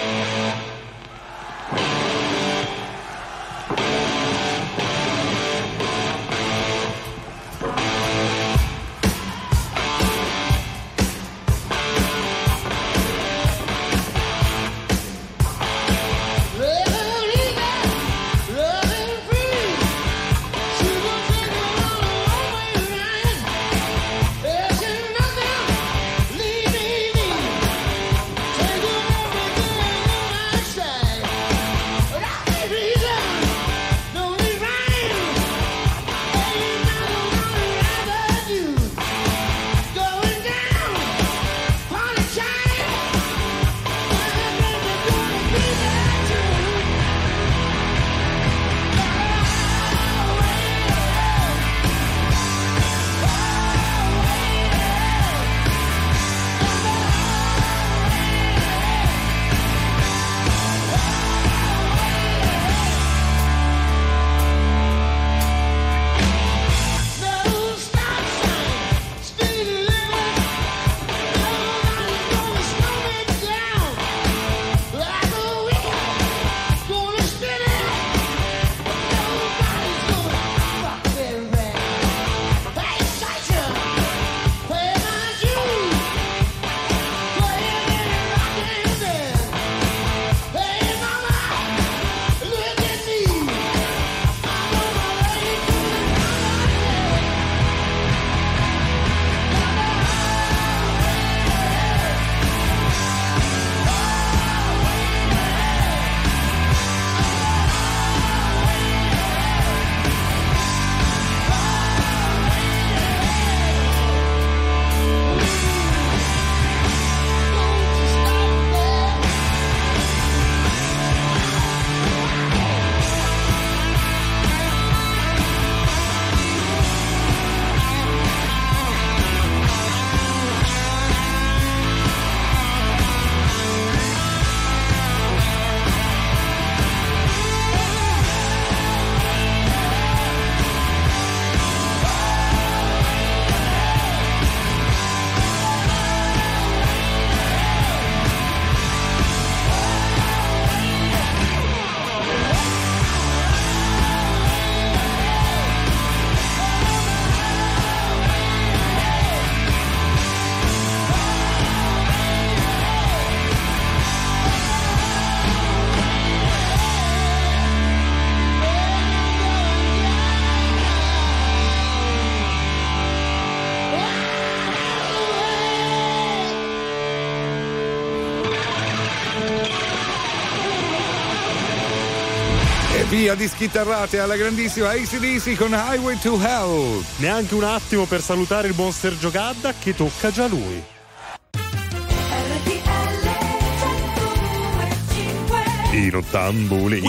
Speaker 10: a dischittarrate alla grandissima ACDC con Highway to Hell.
Speaker 2: Neanche un attimo per salutare il buon Sergio Gadda che tocca già lui. I nottambuli.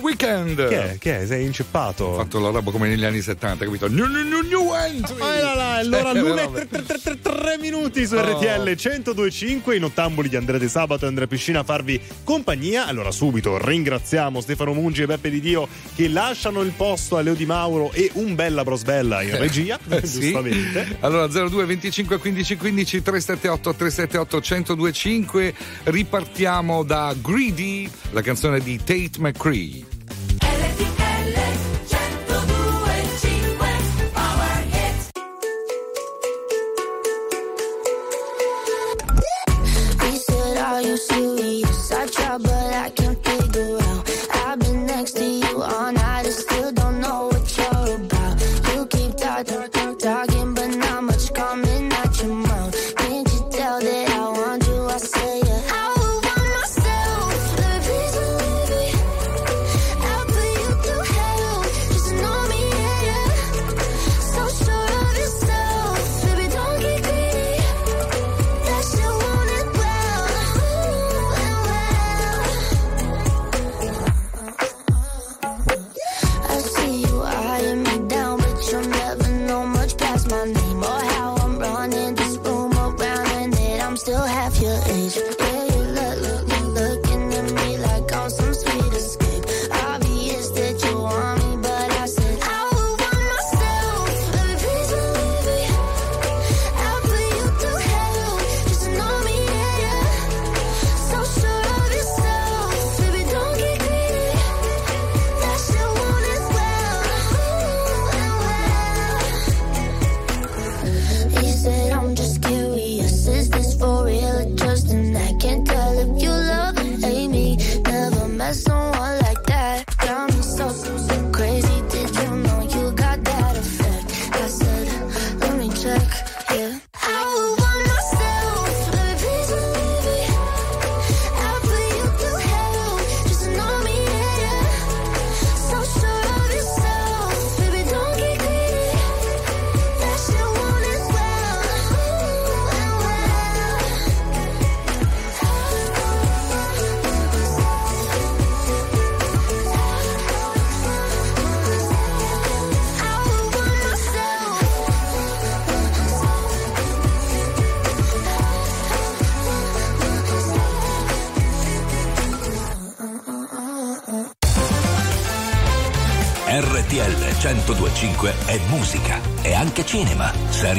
Speaker 10: Weekend.
Speaker 2: Che è? Che è? Sei inceppato.
Speaker 10: Ho fatto la roba come negli anni 70, capito? New, new, new, new entry.
Speaker 2: Ah, là, là, allora l'1 minuti su RTL 1025 in ottamboli di Andrea De Sabato e Andrea Piscina a farvi compagnia. Allora subito ringraziamo Stefano Mungi e Beppe Di Dio che lasciano il posto a Leo Di Mauro e un bella brosbella in eh, regia,
Speaker 10: eh,
Speaker 2: giustamente. Sì.
Speaker 10: Allora 02 25 15 15 378 378 1025 ripartiamo da Greedy, la canzone di Tate McCree.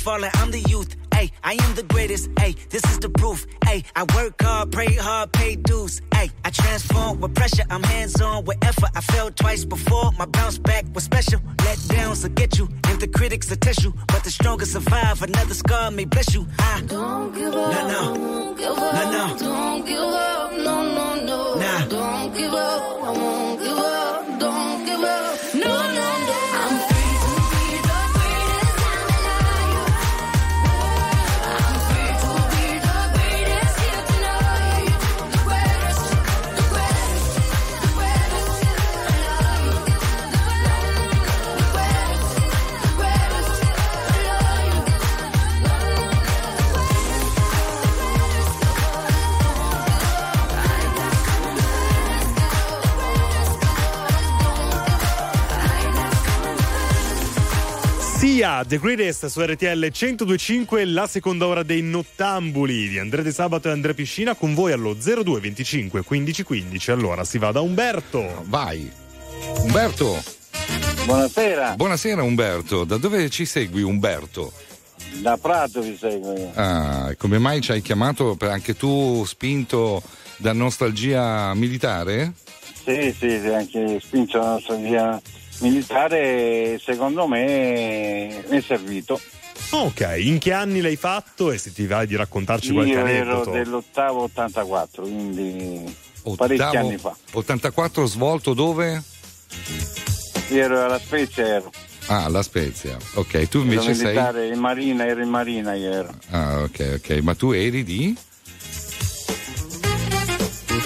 Speaker 10: falling, The
Speaker 3: Greatest
Speaker 2: su RTL 1025, la seconda ora dei Nottambuli di Andrea De Sabato e Andrea Piscina con voi allo 02 25 15 15. Allora si va da Umberto.
Speaker 1: Vai. Umberto.
Speaker 15: Buonasera.
Speaker 1: Buonasera Umberto, da dove ci segui Umberto?
Speaker 15: Da Prato vi seguo io.
Speaker 1: Ah, e come mai ci hai chiamato per anche tu spinto da nostalgia militare?
Speaker 15: Sì, sì, sì, anche spinto la nostra via militare, secondo me mi è servito.
Speaker 2: Ok, in che anni l'hai fatto e se ti va di raccontarci qualche
Speaker 15: Io ero
Speaker 2: aneddoto?
Speaker 15: dell'ottavo 84, quindi parecchi
Speaker 1: Ottavo-
Speaker 15: anni fa.
Speaker 1: 84 svolto dove?
Speaker 15: Io ero alla Spezia, ero.
Speaker 1: Ah, la Spezia. Ok, tu
Speaker 15: Ero
Speaker 1: invece sei.
Speaker 15: militare in marina, ero in marina io ero.
Speaker 1: Ah, ok, ok. Ma tu eri di?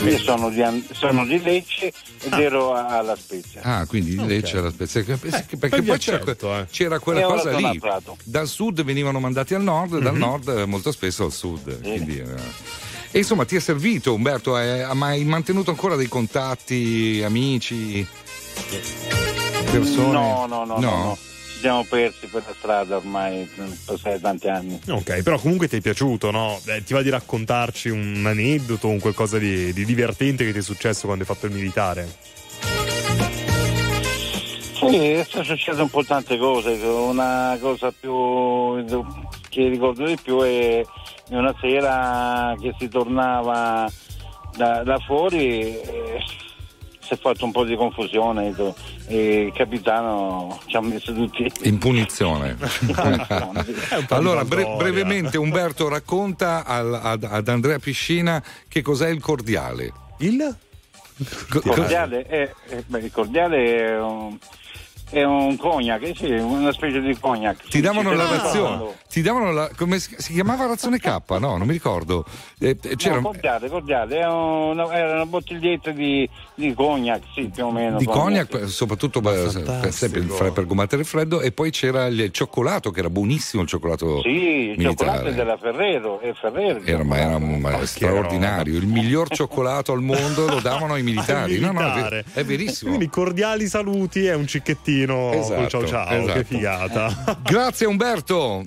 Speaker 15: Io sono di, sono di Lecce ed ero a- alla Spezia.
Speaker 1: Ah, quindi di Lecce alla Spezia. Perché, perché
Speaker 15: poi
Speaker 1: c'era,
Speaker 15: certo, eh.
Speaker 1: c'era quella
Speaker 15: E
Speaker 1: cosa lì. Dal sud venivano mandati al nord, dal
Speaker 15: Mhm.
Speaker 1: nord eh, molto spesso al sud. quindi, eh. E insomma, ti è servito Umberto? Hai hai mai mantenuto ancora dei contatti, amici? Persone?
Speaker 15: No, no, no, no, no. Ci siamo persi per la strada ormai, passati tanti anni.
Speaker 2: Ok, però comunque ti è piaciuto, no? Eh, ti va di raccontarci un aneddoto, un qualcosa di, di divertente che ti è successo quando hai fatto il militare?
Speaker 15: Sì, sono successe un po' tante cose, una cosa più che ricordo di più è una sera che si tornava da, da fuori e si è fatto un po' di confusione e il capitano ci ha messo tutti
Speaker 1: In punizione. allora, bre- brevemente, Umberto racconta al- ad, ad Andrea Piscina che cos'è il cordiale.
Speaker 2: Il?
Speaker 15: Il cordiale è, è- beh, il cordiale è un, è un cognac, eh sì, una specie di cognac.
Speaker 1: Ti davano la razione, ti davano la, come si, chiamava razione K? No, non mi ricordo. Eh, eh, c'era
Speaker 15: No, cordiale, cordiale, è una- era una bottiglietta di, di cognac, sì, più o meno.
Speaker 1: di cognac, soprattutto beh, per, sempre per, per combattere il freddo, e poi c'era il cioccolato, che era buonissimo il cioccolato
Speaker 15: Sì, il cioccolato
Speaker 1: militare.
Speaker 15: è della Ferrero, è Ferrero.
Speaker 1: Era, ma era ma straordinario, il miglior cioccolato al mondo lo davano ai militari. No, no, è, è verissimo.
Speaker 2: Quindi cordiali saluti e un cicchettino
Speaker 1: Esatto,
Speaker 2: col ciao ciao,
Speaker 1: esatto.
Speaker 2: che figata.
Speaker 1: Grazie Umberto.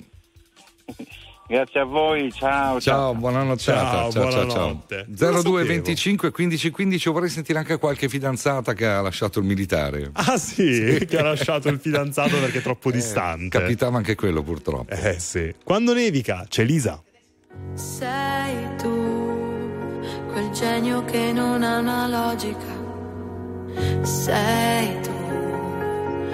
Speaker 15: Grazie a voi, ciao.
Speaker 1: Ciao, buonanotte.
Speaker 2: Ciao,
Speaker 1: ciao, ciao, ciao.
Speaker 2: buonanotte. Non lo
Speaker 1: 02
Speaker 2: sapevo.
Speaker 1: 25 15 15 vorrei sentire anche qualche fidanzata che ha lasciato il militare.
Speaker 2: Ah sì, che ha lasciato il fidanzato perché è troppo distante.
Speaker 1: Capitava anche quello purtroppo.
Speaker 2: Eh sì. Quando nevica c'è Lisa.
Speaker 3: Sei tu, quel genio che non ha una logica. Sei tu,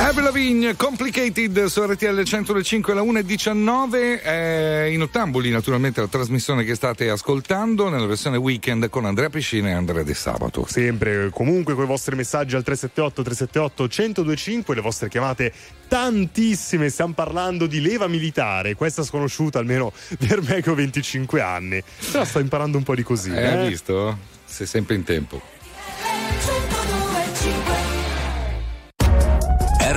Speaker 1: Avril Lavigne, Complicated su RTL 105 alla 1.19 eh, in ottamboli naturalmente la trasmissione che state ascoltando nella versione weekend con Andrea Piscina e Andrea De Sabato.
Speaker 2: Sempre, comunque, con i vostri messaggi al 378 378 1025, le vostre chiamate tantissime. Stiamo parlando di leva militare, questa sconosciuta almeno per me che ho 25 anni. Però sto imparando un po' di così.
Speaker 1: Eh,
Speaker 2: eh.
Speaker 1: Hai visto? Sei sempre in tempo.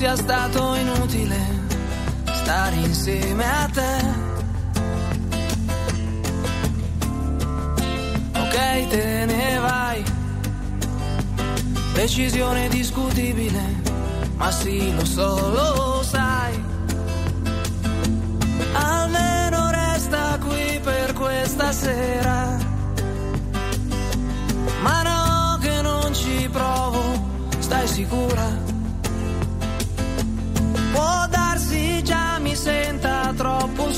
Speaker 16: sia stato inutile stare insieme a te. Ok, te ne vai. Decisione discutibile, ma sì, lo so, lo sai. Almeno resta qui per questa sera. Ma no, che non ci provo, stai sicura?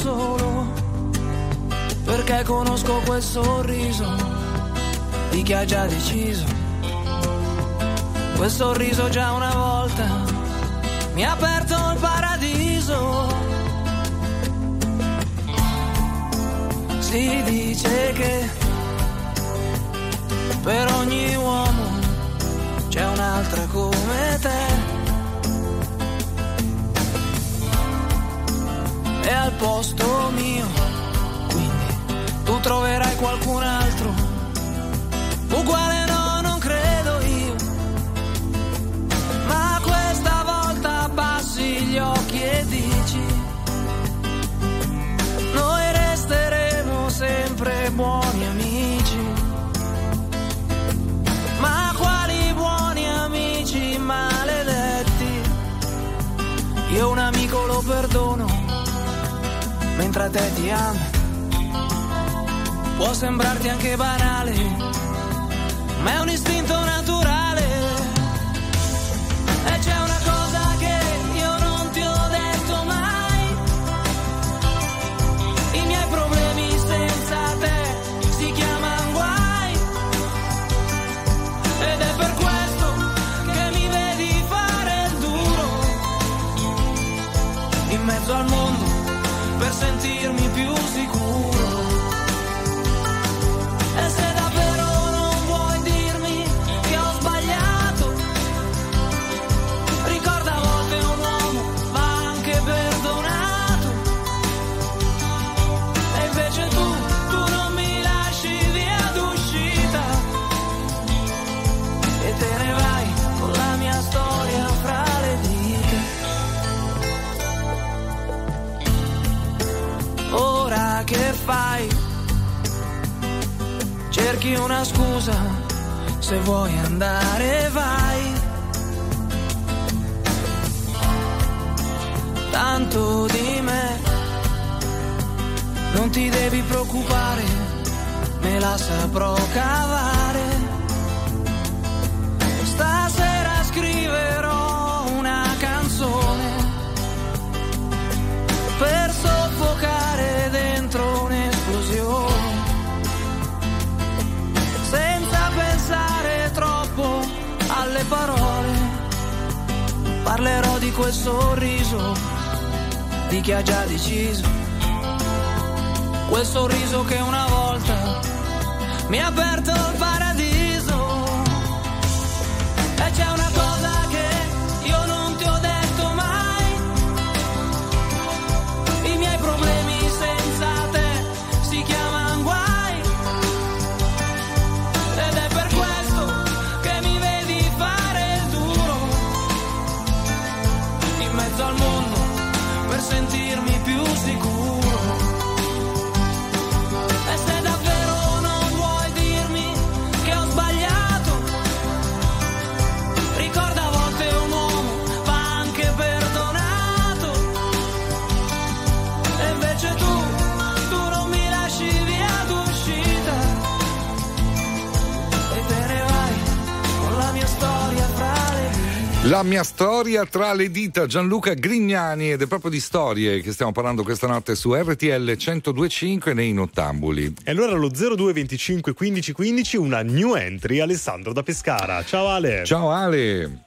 Speaker 16: Solo. Perché conosco quel sorriso di chi ha già deciso. Quel sorriso già una volta mi ha aperto il paradiso. Si dice che per ogni uomo c'è un'altra come te. Al posto mio, quindi tu troverai qualcun altro uguale no, non credo io. Ma questa volta abbassi gli occhi e dici, noi resteremo sempre buoni amici. Ma quali buoni amici maledetti? Io un amico lo perdono, mentre a te ti amo. Può sembrarti anche banale, ma è un istinto naturale. Cerchi una scusa, se vuoi andare vai. Tanto di me, non ti devi preoccupare, me la saprò cavare. Parlerò di quel sorriso, di chi ha già deciso. Quel sorriso che una volta mi ha aperto il
Speaker 1: La mia storia tra le dita, Gianluca Grignani, ed è proprio di storie che stiamo parlando questa notte su RTL 1025 nei Nottambuli.
Speaker 2: E allora allo 0225 15 15 una new entry Alessandro da Pescara. Ciao Ale.
Speaker 1: Ciao Ale.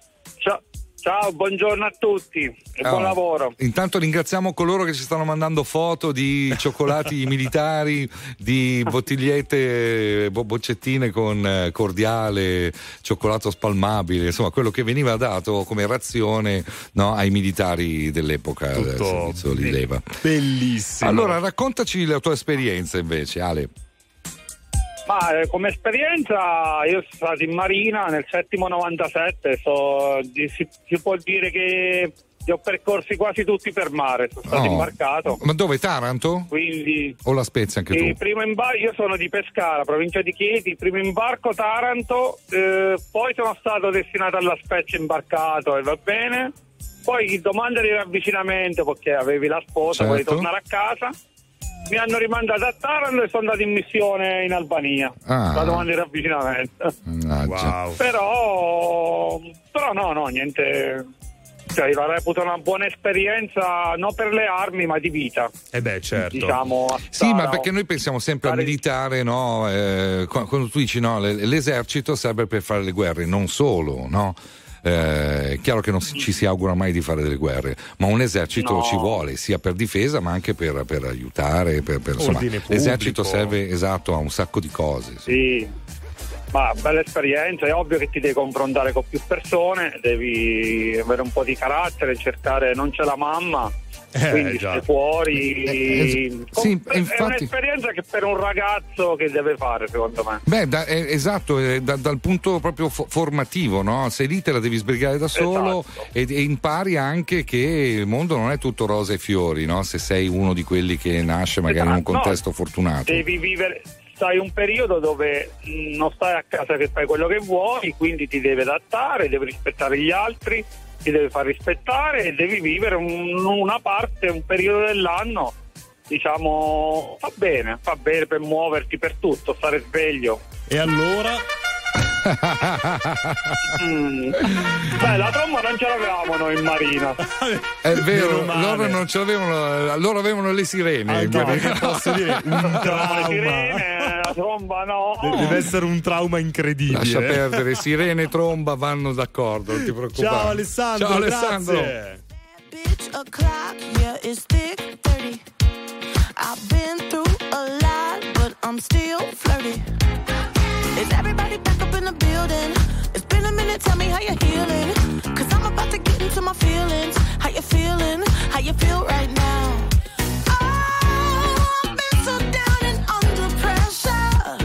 Speaker 17: Ciao, buongiorno a tutti e
Speaker 1: Ah,
Speaker 17: buon lavoro.
Speaker 1: Intanto ringraziamo coloro che ci stanno mandando foto di cioccolati militari, di bottigliette, bo- boccettine con eh, cordiale, cioccolato spalmabile, insomma quello che veniva dato come razione no, ai militari dell'epoca del
Speaker 2: Tutto
Speaker 1: servizio di leva.
Speaker 2: Bellissimo.
Speaker 1: Allora raccontaci la tua esperienza invece Ale.
Speaker 17: Ma eh, come esperienza io sono stato in Marina nel settimo 97, so- di- si, si può dire che li ho percorsi quasi tutti per mare, sono stato
Speaker 1: Oh.
Speaker 17: imbarcato.
Speaker 1: Ma dove? Taranto?
Speaker 17: Quindi
Speaker 1: O la Spezia anche tu?
Speaker 17: primo imbarco, io sono di Pescara, provincia di Chieti, primo imbarco Taranto, eh, poi sono stato destinato alla Spezia imbarcato e va bene. Poi domanda di ravvicinamento perché avevi la sposa,
Speaker 1: Certo.
Speaker 17: volevi tornare a casa. Mi hanno rimandato a Taranto e sono andato in missione in Albania.
Speaker 1: Ah.
Speaker 17: La domanda di ravvicinamento.
Speaker 1: Mannaggia.
Speaker 17: Però, però no, no, niente. Cioè, la reputo una buona esperienza non per le armi, ma di vita.
Speaker 2: Eh beh, certo.
Speaker 17: Diciamo,
Speaker 1: Sì, ma
Speaker 17: stare-
Speaker 1: perché noi pensiamo sempre al militare, no? Eh, qua- quando tu dici no, le- l'esercito serve per fare le guerre, non solo, no? Eh, è chiaro che non si- ci si augura mai di fare delle guerre, ma un esercito
Speaker 17: No.
Speaker 1: ci vuole sia per difesa ma anche per, per aiutare. Per, per- insomma, l'esercito serve esatto a un sacco di cose. sì.
Speaker 17: Ma bella esperienza, è ovvio che ti devi confrontare con più persone, devi avere un po' di carattere, cercare, non c'è la mamma,
Speaker 2: Eh,
Speaker 17: quindi
Speaker 2: già.
Speaker 17: stai fuori.
Speaker 1: Eh, sì,
Speaker 17: è
Speaker 1: infatti-
Speaker 17: un'esperienza che per un ragazzo che deve fare, secondo me.
Speaker 1: Beh, da- eh, esatto, eh, da- dal punto proprio fo- formativo, no? Sei lì te la devi sbrigare da solo
Speaker 17: Esatto.
Speaker 1: e, e impari anche che il mondo non è tutto rose e fiori, no? Se sei uno di quelli che nasce magari in un
Speaker 17: Esatto, no.
Speaker 1: contesto fortunato.
Speaker 17: Devi vivere, stai un periodo dove non stai a casa che fai quello che vuoi, quindi ti devi adattare, devi rispettare gli altri, ti devi far rispettare e devi vivere un- una parte, un periodo dell'anno. Diciamo, fa bene, fa bene per muoverti per tutto, stare sveglio.
Speaker 2: E allora?
Speaker 17: Mm. Beh, la tromba non ce l'avevamo noi in marina.
Speaker 1: È vero, loro non ce l'avevano, loro avevano le sirene.
Speaker 2: Ah, no, che posso dire? Un trauma.
Speaker 17: Sirene, la tromba no.
Speaker 2: De- Deve essere un trauma incredibile.
Speaker 1: Lascia perdere, sirene e tromba vanno d'accordo, non ti preoccupare.
Speaker 2: Ciao Alessandro,
Speaker 1: Ciao Alessandro.
Speaker 2: grazie.
Speaker 10: Bitch o'clock, yeah, it's thick 30. I've been through a lot, but I'm still flirty. Is everybody back up in the building? It's been a minute, tell me how you're healing. Cause I'm about to get into my feelings. How you feeling? How you feel right now? Oh, I've been so down and under pressure.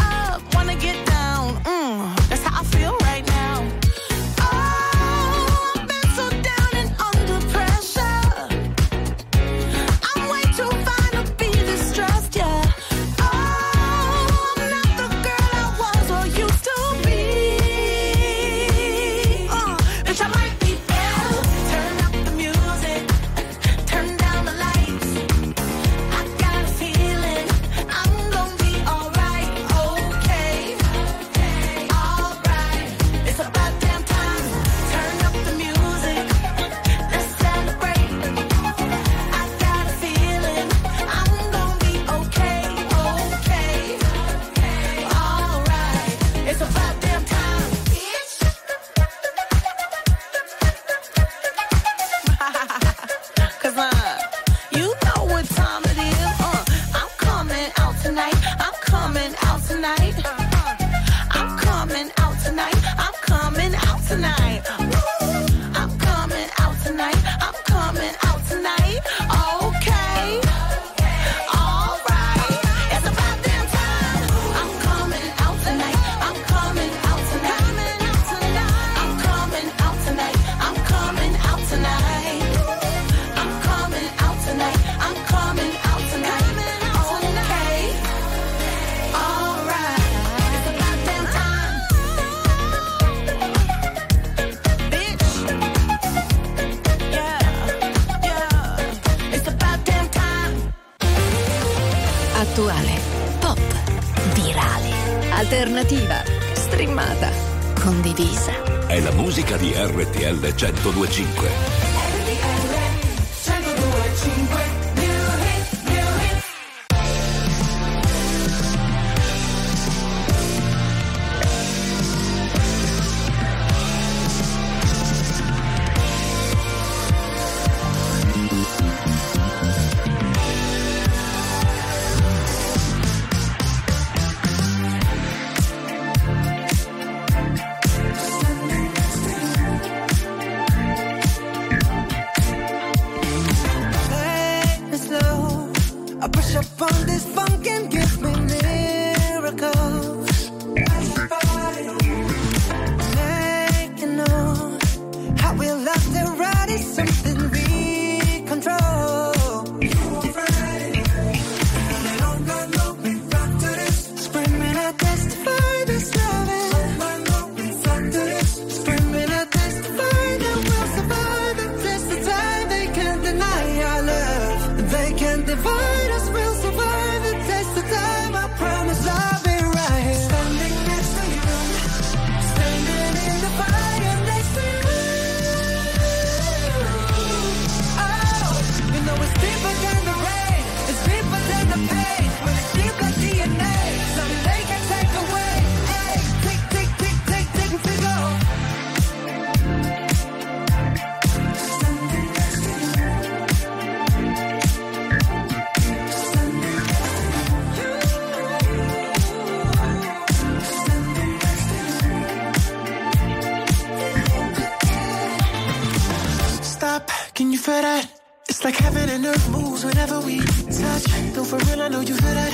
Speaker 10: like
Speaker 18: heaven and earth moves whenever we touch. Though for real, I know you feel that.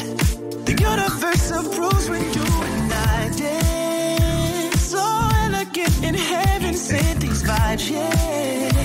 Speaker 18: The universe approves when you and I dance. So elegant in heaven, sent these vibes, yeah.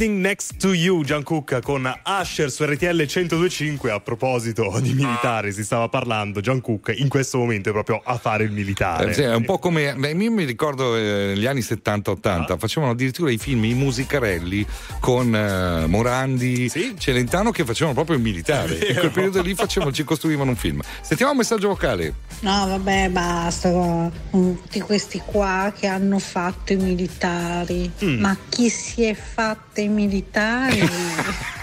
Speaker 18: Standing Next to You,
Speaker 2: Giancucca con Asher su RTL 1025. A proposito di militari, si stava parlando. Giancucca in questo momento è proprio a fare il militare.
Speaker 1: Eh, sì, è un po' come. beh, io mi ricordo eh, negli anni 70-80 facevano addirittura i film, i musicarelli con eh, Morandi, Celentano che facevano proprio il militare. In quel periodo lì facevano, ci costruivano un film. Sentiamo un messaggio vocale.
Speaker 19: No, vabbè, basta. con Tutti questi qua che hanno fatto i militari.
Speaker 2: Mm.
Speaker 19: Ma chi si è fatto i militari?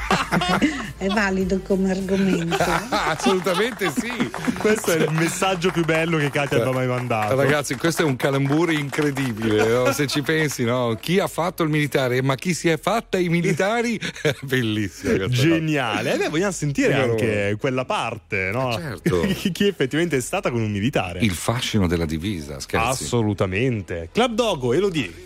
Speaker 19: è valido come argomento.
Speaker 1: Assolutamente sì.
Speaker 2: Questo è il messaggio più bello che Katia abbia mai mandato.
Speaker 1: Ragazzi, questo è un calamburo incredibile. no? Se ci pensi, no? Chi ha fatto il militare, ma chi si è fatta i militari? Bellissimo.
Speaker 2: Geniale. Eh beh, vogliamo sentire
Speaker 1: Io-
Speaker 2: anche quella parte, no?
Speaker 1: certo.
Speaker 2: chi, chi effettivamente è stata con un militare.
Speaker 1: Il fascino della divisa, scherzi.
Speaker 2: Assolutamente. Club Dogo, Elodie.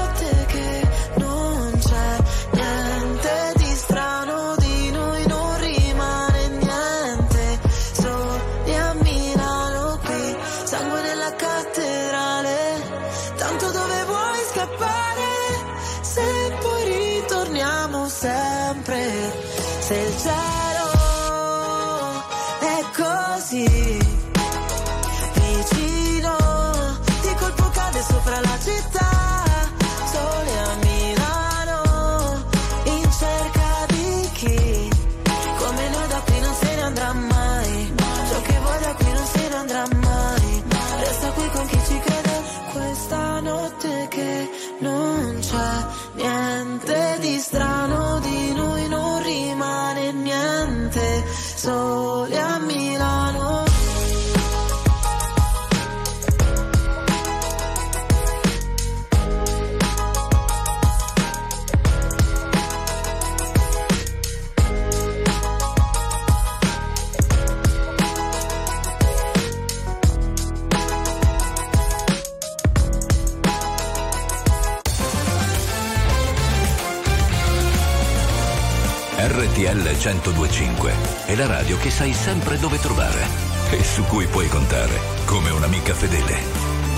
Speaker 4: 1025 è la radio che sai sempre dove trovare e su cui puoi contare come un'amica fedele.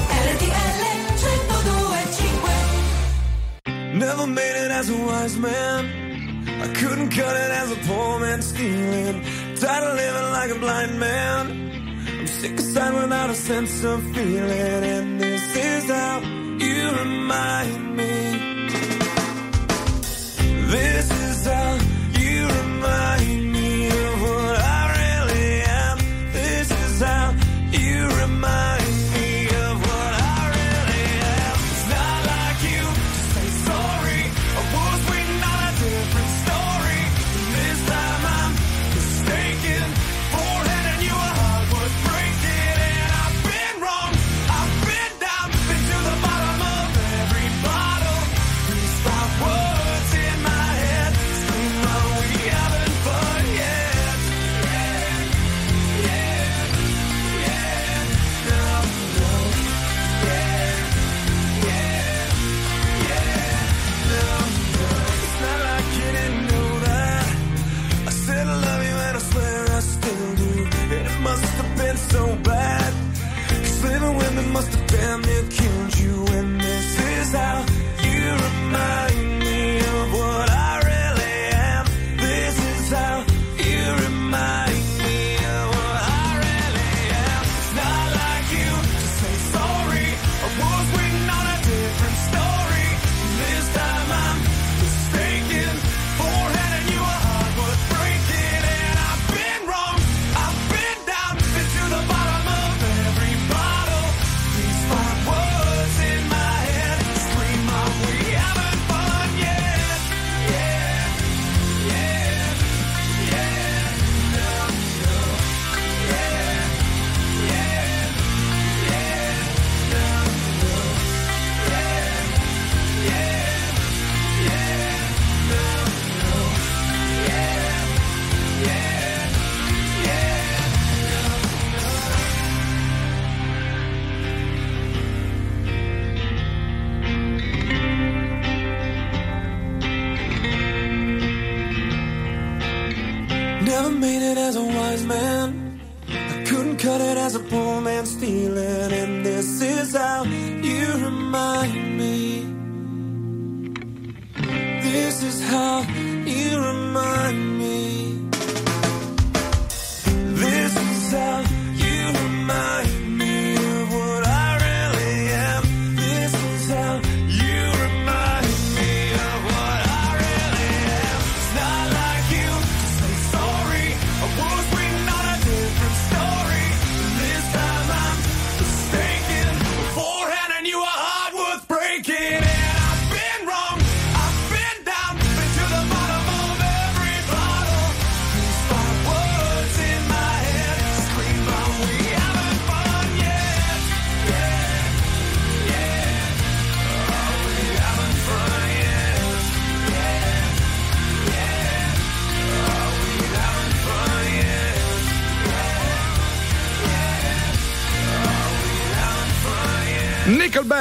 Speaker 3: RTL 1025
Speaker 9: Never made it as a wise man. I couldn't cut it as a poor man stealing. Tired of living like a blind man. I'm sick aside without a sense of feeling. And this is how you remind me. This is how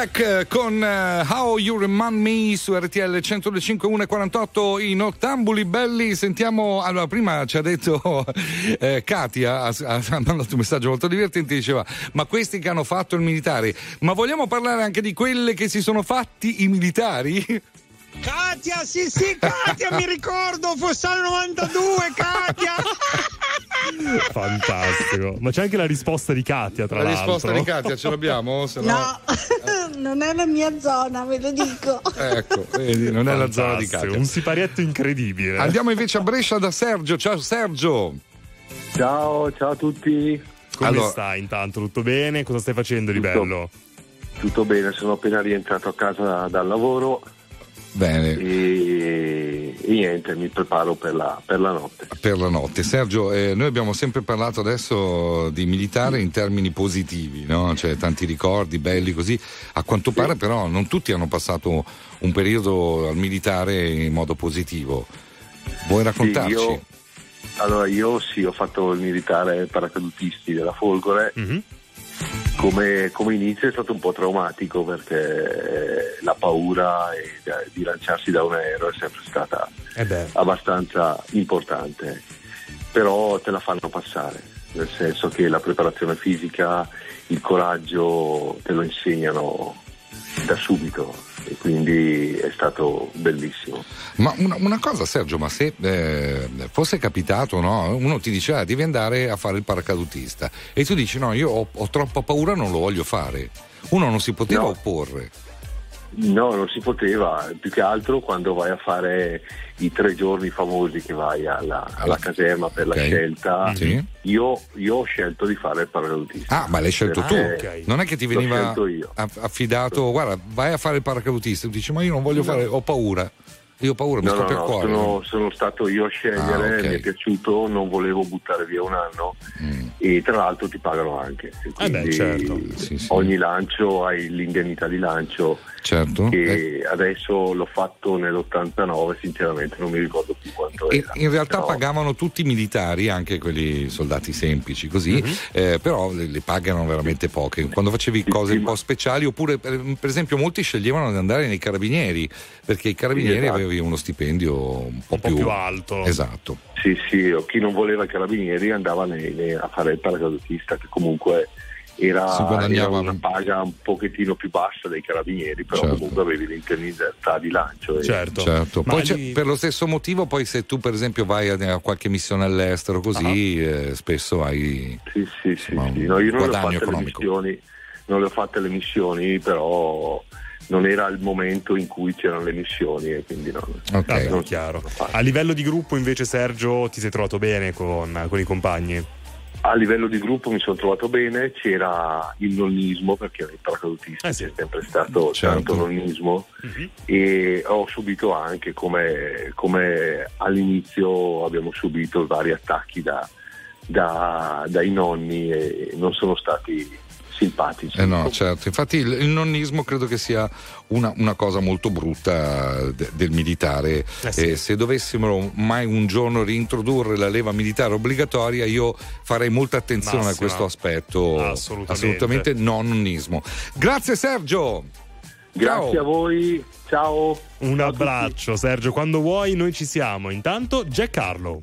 Speaker 1: Nickelback eh, con eh, How You Remind Me su RTL 102.5 148 in Ottambuli belli sentiamo allora prima ci ha detto eh, Katia ha, ha mandato un messaggio molto divertente diceva ma questi che hanno fatto il militare ma vogliamo parlare anche di quelle che si sono fatti i militari?
Speaker 14: Katia, sì, sì, Katia, mi ricordo, Fossano 92, Katia.
Speaker 2: Fantastico. Ma c'è anche la risposta di Katia, tra
Speaker 1: La
Speaker 2: l'altro.
Speaker 1: risposta di Katia ce l'abbiamo? Se no-
Speaker 19: No, non è la mia zona, ve lo dico.
Speaker 1: Ecco, vedi, non è la zona di
Speaker 2: Fantastico,
Speaker 1: Katia.
Speaker 2: Un siparietto incredibile.
Speaker 1: Andiamo invece a Brescia da Sergio. Ciao Sergio.
Speaker 20: Ciao, ciao a tutti.
Speaker 2: Come
Speaker 1: Allora-
Speaker 2: stai intanto? Tutto bene? Cosa stai facendo di
Speaker 20: Tutto-
Speaker 2: bello?
Speaker 20: Tutto bene, sono appena rientrato a casa dal lavoro
Speaker 1: Bene.
Speaker 20: e, e niente, mi preparo per la, per la notte.
Speaker 1: per la notte. Sergio, eh, noi abbiamo sempre parlato adesso di militare in termini positivi, no? Cioè tanti ricordi belli così. A quanto pare però non tutti hanno passato un periodo al militare in modo positivo. Vuoi raccontarci?
Speaker 20: Sì, io- allora io sì, ho fatto il militare paracadutisti della Folgore.
Speaker 2: Mhm.
Speaker 20: Come, come inizio è stato un po' traumatico perché eh, la paura di lanciarsi da un aereo è sempre stata
Speaker 2: Eh
Speaker 20: abbastanza importante, però te la fanno passare, nel senso che la preparazione fisica, il coraggio te lo insegnano da subito e quindi è stato bellissimo.
Speaker 1: Ma una, una cosa, Sergio, ma se eh, fosse capitato, no? uno ti dice ah, devi andare a fare il paracadutista e tu dici no, io ho, ho troppa paura, non lo voglio fare. Uno non si poteva
Speaker 20: No.
Speaker 1: opporre.
Speaker 20: No, non si poteva, più che altro quando vai a fare i tre giorni famosi che vai alla, alla caserma per la
Speaker 1: Ok.
Speaker 20: scelta,
Speaker 1: Sì.
Speaker 20: io, io ho scelto di fare il paracadutista.
Speaker 1: Ah, ma l'hai scelto tu?
Speaker 20: Perché
Speaker 1: Non è che ti veniva affidato, guarda, vai a fare il paracadutista. Tu dici, ma io non voglio fare, ho paura. Io ho paura, mi
Speaker 20: No, no,
Speaker 1: scoppia il
Speaker 20: no,
Speaker 1: cuore.
Speaker 20: sono, sono stato io a scegliere,
Speaker 1: Ah, ok.
Speaker 20: mi è piaciuto, non volevo buttare via un anno
Speaker 1: Mm.
Speaker 20: e tra l'altro ti pagano anche.
Speaker 2: Eh beh, certo.
Speaker 20: Ogni lancio hai l'indennità di lancio
Speaker 1: Certo.
Speaker 20: che adesso l'ho fatto nell'89, sinceramente non mi ricordo più quanto
Speaker 1: E
Speaker 20: era.
Speaker 1: in realtà
Speaker 20: Però-
Speaker 1: pagavano tutti i militari, anche quelli soldati semplici, così,
Speaker 20: Mhm.
Speaker 1: eh, però le, le pagano veramente poche. Quando facevi cose un po' speciali, oppure per, per esempio molti sceglievano di andare nei carabinieri, perché i carabinieri
Speaker 20: Esatto.
Speaker 1: Avevi uno stipendio un po',
Speaker 2: po' più alto.
Speaker 1: Esatto.
Speaker 20: Sì, sì, o chi non voleva i carabinieri andava nei- nei- a fare il paracadutista, che comunque era, era una paga un pochettino più bassa dei carabinieri, però
Speaker 1: Certo.
Speaker 20: comunque avevi l'indennità di lancio. e-
Speaker 2: Certo.
Speaker 1: Certo. Poi c'è-
Speaker 2: lì-
Speaker 1: per lo stesso motivo, poi se tu per esempio vai a, a qualche missione all'estero così, eh, spesso hai
Speaker 20: Sì, sì, sì,
Speaker 1: insomma,
Speaker 20: sì.
Speaker 1: un
Speaker 20: No, io non le ho
Speaker 1: guadagno
Speaker 20: fatte le
Speaker 1: economico.
Speaker 20: missioni, non le ho fatte le missioni, però non era il momento in cui c'erano le missioni e quindi no.
Speaker 2: Vabbè,
Speaker 20: non-
Speaker 2: chiaro. A livello di gruppo invece Sergio ti sei trovato bene con, con i compagni?
Speaker 20: A livello di gruppo mi sono trovato bene, c'era il nonnismo perché nei paracadutisti
Speaker 2: Eh
Speaker 20: c'è sempre stato
Speaker 1: Certo.
Speaker 20: tanto nonnismo e ho subito anche come, come all'inizio abbiamo subito vari attacchi da- da- dai nonni e non sono stati simpatici.
Speaker 1: Eh no, certo. Infatti il, il nonnismo credo che sia una, una cosa molto brutta de- del militare. E se dovessimo mai un giorno reintrodurre la leva militare obbligatoria, io farei molta attenzione a
Speaker 2: Massima.
Speaker 1: questo aspetto.
Speaker 2: Assolutamente.
Speaker 1: Assolutamente no nonnismo. Grazie Sergio.
Speaker 20: Grazie a voi, ciao.
Speaker 2: Un abbraccio Sergio, quando vuoi noi ci siamo. Intanto Jack Carlo.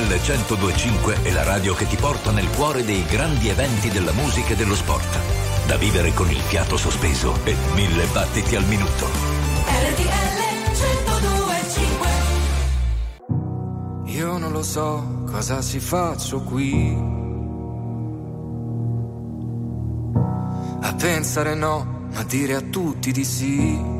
Speaker 4: RTL 1025 è la radio che ti porta nel cuore dei grandi eventi della musica e dello sport. Da vivere con il fiato sospeso e mille battiti al minuto.
Speaker 3: RTL 1025
Speaker 9: Io non lo so cosa si faccio qui. A pensare no, ma dire a tutti di sì.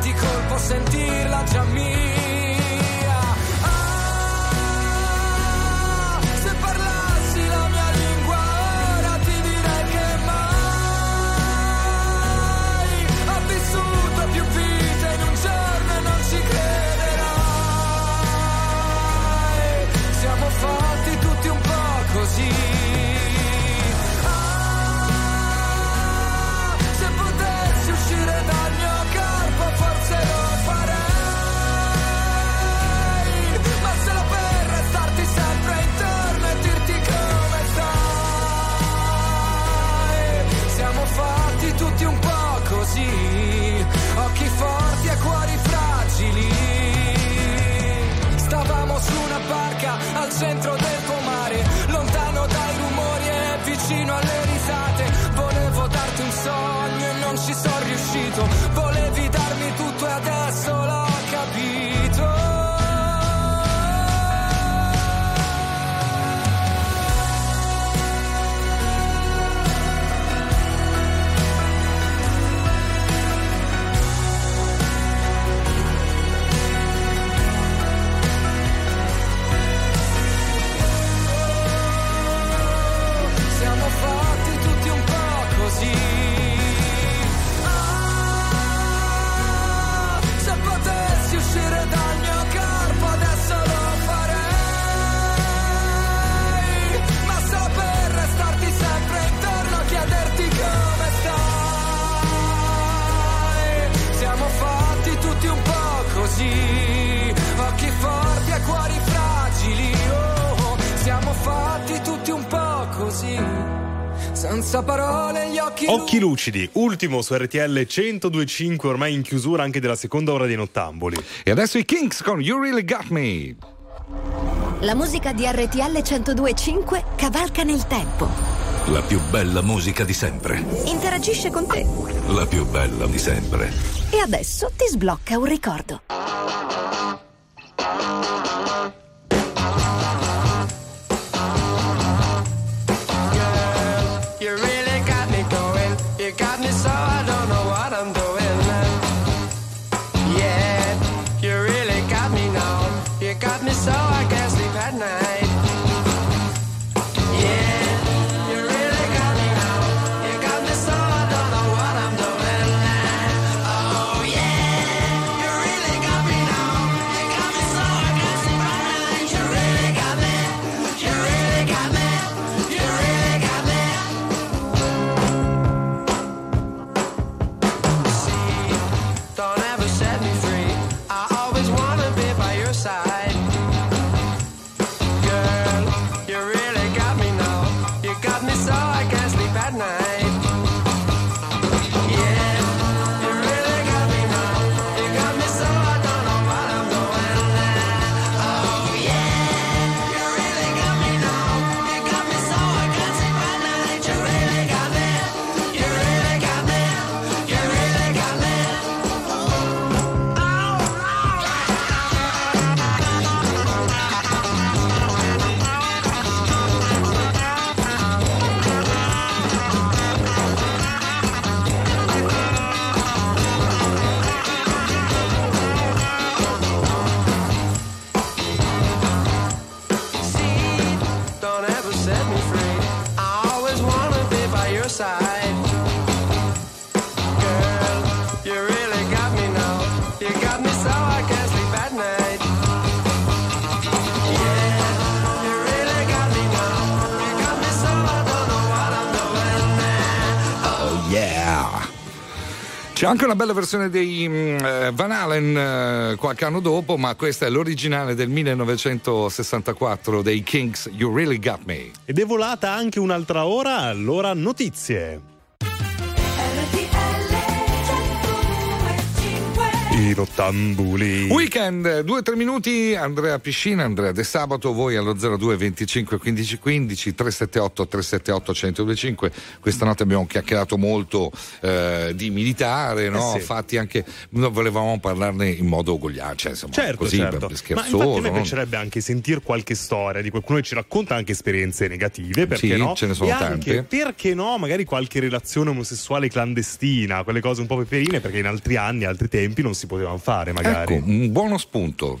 Speaker 9: di colpo sentirla già mia. Centro del senza parole gli occhi
Speaker 2: Occhi lucidi, ultimo su RTL 1025, ormai in chiusura anche della seconda ora dei nottamboli.
Speaker 1: E adesso i Kings con You Really Got Me.
Speaker 8: La musica di RTL 1025 cavalca nel tempo.
Speaker 4: La più bella musica di sempre.
Speaker 8: Interagisce con te.
Speaker 4: La più bella di sempre.
Speaker 8: E adesso ti sblocca un ricordo.
Speaker 1: C'è anche una bella versione dei eh, Van Halen eh, qualche anno dopo, ma questa è l'originale del 1964 dei Kings You Really Got Me.
Speaker 2: Ed è volata anche un'altra ora, allora notizie. I nottambuli.
Speaker 1: Weekend, 2-3 minuti, Andrea Piscina, Andrea De Sabato, voi allo 02 25 15 15 378 378 1025. Questa notte abbiamo chiacchierato molto eh, di militare, no?
Speaker 2: sì.
Speaker 1: fatti anche, no, volevamo parlarne in modo gogliato, cioè, insomma,
Speaker 2: Certo,
Speaker 1: così
Speaker 2: certo.
Speaker 1: per-
Speaker 2: Ma
Speaker 1: scherzoso.
Speaker 2: infatti a me
Speaker 1: no?
Speaker 2: piacerebbe anche sentire qualche storia di qualcuno che ci racconta anche esperienze negative, perché
Speaker 1: Sì,
Speaker 2: no?
Speaker 1: ce ne sono
Speaker 2: e anche,
Speaker 1: tante.
Speaker 2: perché no, magari qualche relazione omosessuale clandestina, quelle cose un po' peperine, perché in altri anni, altri tempi non si potevano fare magari.
Speaker 1: Ecco, un buono spunto.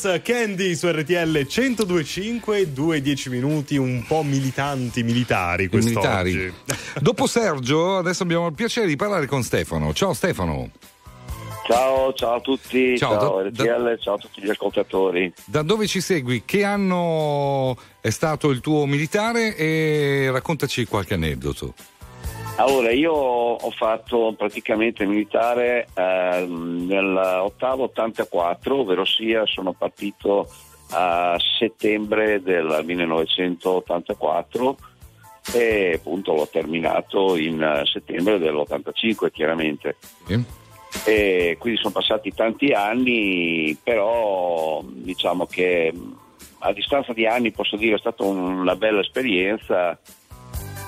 Speaker 21: Charles Candy
Speaker 2: su RTL 1025, due dieci minuti un po' militanti militari quest'oggi.
Speaker 1: Militari. Dopo Sergio, adesso abbiamo il piacere di parlare con Stefano. Ciao Stefano.
Speaker 22: Ciao, ciao a tutti,
Speaker 1: ciao,
Speaker 22: ciao
Speaker 1: da,
Speaker 22: RTL, da, ciao a tutti gli ascoltatori.
Speaker 1: Da dove ci segui? Che anno è stato il tuo militare e raccontaci qualche aneddoto.
Speaker 22: Allora, io ho fatto praticamente militare eh, nell'ottavo 84, ovvero sia sono partito a settembre del 1984 e appunto l'ho terminato in settembre dell'85 chiaramente. Sì. E quindi sono passati tanti anni, però diciamo che a distanza di anni posso dire è stata una bella esperienza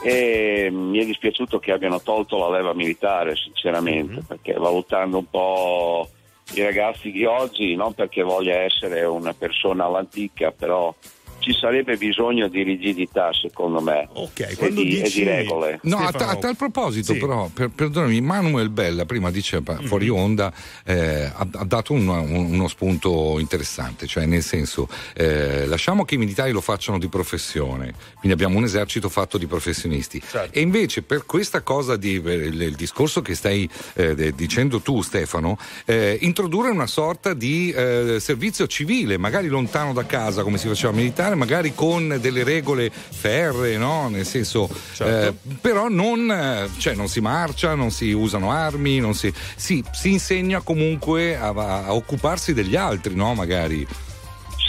Speaker 22: e mi è dispiaciuto che abbiano tolto la leva militare sinceramente mm-hmm. perché valutando un po' i ragazzi di oggi non perché voglia essere una persona all'antica però ci sarebbe bisogno di rigidità, secondo me, okay,
Speaker 2: e,
Speaker 22: di,
Speaker 2: dici...
Speaker 22: e, di, regole.
Speaker 1: No, a, ta- a, tal proposito,
Speaker 22: sì.
Speaker 1: però, per, perdonami, Manuel Bella prima diceva
Speaker 2: mm-hmm.
Speaker 1: fuori onda eh, ha, ha, dato un, un, uno spunto interessante, cioè nel senso eh, lasciamo che i militari lo facciano di professione, quindi abbiamo un esercito fatto di professionisti.
Speaker 2: Certo.
Speaker 1: E invece per questa cosa di il, il discorso che stai eh, dicendo tu, Stefano, eh, introdurre una sorta di eh, servizio civile, magari lontano da casa come si faceva militare manifestare magari con delle regole ferree, no? Nel senso,
Speaker 2: Certo.
Speaker 1: eh, però non, eh, cioè, non si marcia, non si usano armi, non si, si, si insegna comunque a, a occuparsi degli altri, no? Magari.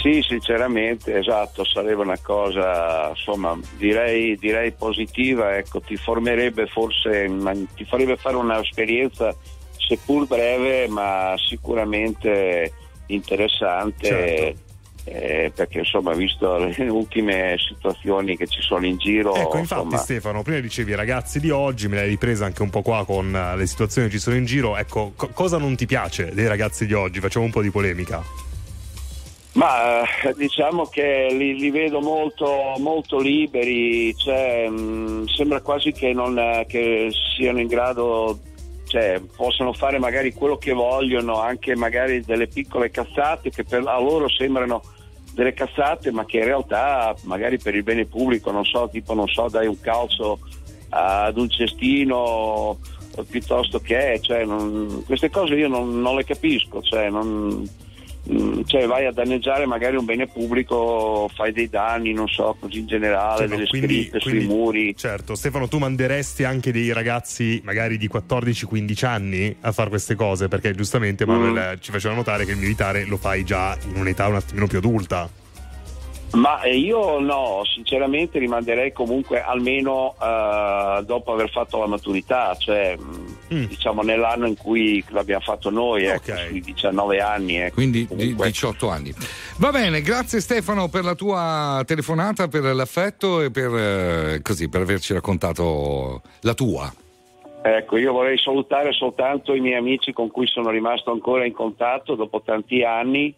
Speaker 22: Sì, sinceramente, esatto, sarebbe una cosa, insomma, direi, direi positiva, ecco, ti formerebbe forse, ti farebbe fare un'esperienza seppur breve, ma sicuramente interessante.
Speaker 2: Certo.
Speaker 22: Eh, perché insomma visto le ultime situazioni che ci sono in giro
Speaker 2: Ecco, infatti,
Speaker 22: insomma,
Speaker 2: Stefano, prima dicevi i ragazzi di oggi, me l'hai ripresa anche un po' qua con eh, le situazioni che ci sono in giro. Ecco, co- cosa non ti piace dei ragazzi di oggi? Facciamo un po' di polemica.
Speaker 22: Ma eh, diciamo che li, li vedo molto, molto liberi, cioè, mh, sembra quasi che, non, che siano in grado, cioè, possano fare magari quello che vogliono, anche magari delle piccole cazzate che per, a loro sembrano delle cazzate, ma che in realtà magari per il bene pubblico, non so, tipo non so, dai un calcio ad un cestino piuttosto che, cioè, non- queste cose io non, non le capisco, cioè, non, cioè vai a danneggiare magari un bene pubblico, fai dei danni, non so, così in generale,
Speaker 2: Cioè,
Speaker 22: delle
Speaker 2: quindi-
Speaker 22: scritte
Speaker 2: quindi-
Speaker 22: sui muri.
Speaker 2: Certo, Stefano, tu manderesti anche dei ragazzi magari di 14-15 anni a fare queste cose? Perché giustamente Manuel
Speaker 22: Mm.
Speaker 2: ci faceva notare che il militare lo fai già in un'età un attimino più adulta.
Speaker 22: Ma eh, io no, sinceramente rimanderei comunque almeno eh, dopo aver fatto la maturità, cioè mm, diciamo nell'anno in cui l'abbiamo fatto noi, ecco, sui 19 anni. Ecco.
Speaker 1: Quindi di- 18 anni. Va bene, grazie Stefano per la tua telefonata, per l'affetto e per, eh, così, per averci raccontato la tua.
Speaker 22: Ecco, io vorrei salutare soltanto i miei amici con cui sono rimasto ancora in contatto dopo tanti anni,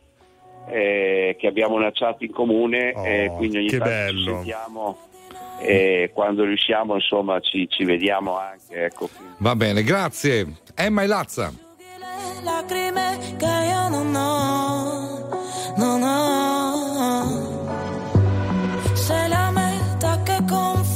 Speaker 22: eh, che abbiamo una chat in comune e quindi ogni
Speaker 2: Oh,
Speaker 22: tanto ci sentiamo e quando riusciamo insomma ci, ci vediamo anche. Ecco.
Speaker 1: Va bene, grazie. Emma e Lazza.
Speaker 3: lacrime che io non ho, non ho. Sei la meta che confonde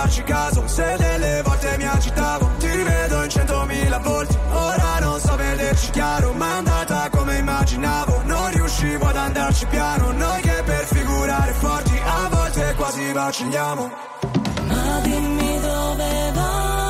Speaker 18: farci caso. Se delle volte mi agitavo Ti rivedo in centomila volti. Ora non so vederci chiaro Ma è andata come immaginavo. Non riuscivo ad andarci piano Noi che per figurare forti A volte quasi vacilliamo.
Speaker 3: Ma dimmi dove vai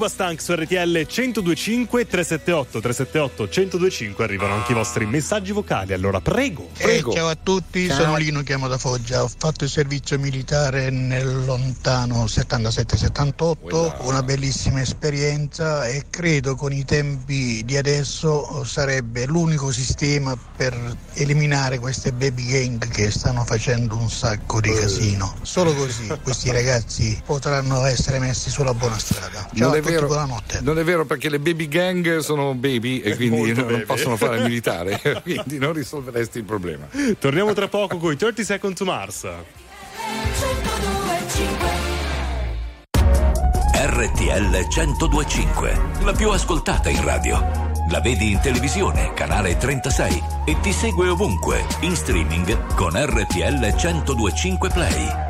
Speaker 23: Reason,
Speaker 2: Uba Stank su RTL 1025 378 378 1025 arrivano anche i vostri messaggi vocali. Allora, prego,
Speaker 24: Eh,
Speaker 2: prego.
Speaker 24: ciao a tutti,
Speaker 2: Ciao.
Speaker 24: sono Lino, chiamo da Foggia. Ho fatto il servizio militare nel lontano 77-78, una bellissima esperienza e credo con i tempi di adesso sarebbe l'unico sistema per eliminare queste baby gang che stanno facendo un sacco di casino. Solo così questi ragazzi potranno essere messi sulla buona strada. Ciao
Speaker 1: non
Speaker 24: a
Speaker 1: è,
Speaker 24: tutti,
Speaker 1: vero,
Speaker 24: buonanotte.
Speaker 1: non è vero perché le baby gang sono baby e quindi non, non
Speaker 2: baby.
Speaker 1: possono fare il militare, quindi non risolveresti il problema.
Speaker 2: Torniamo tra poco con i 30 Second to Mars.
Speaker 4: RTL 1025, la più ascoltata in radio. La vedi in televisione, canale 36 e ti segue ovunque, in streaming con RTL 1025 Play.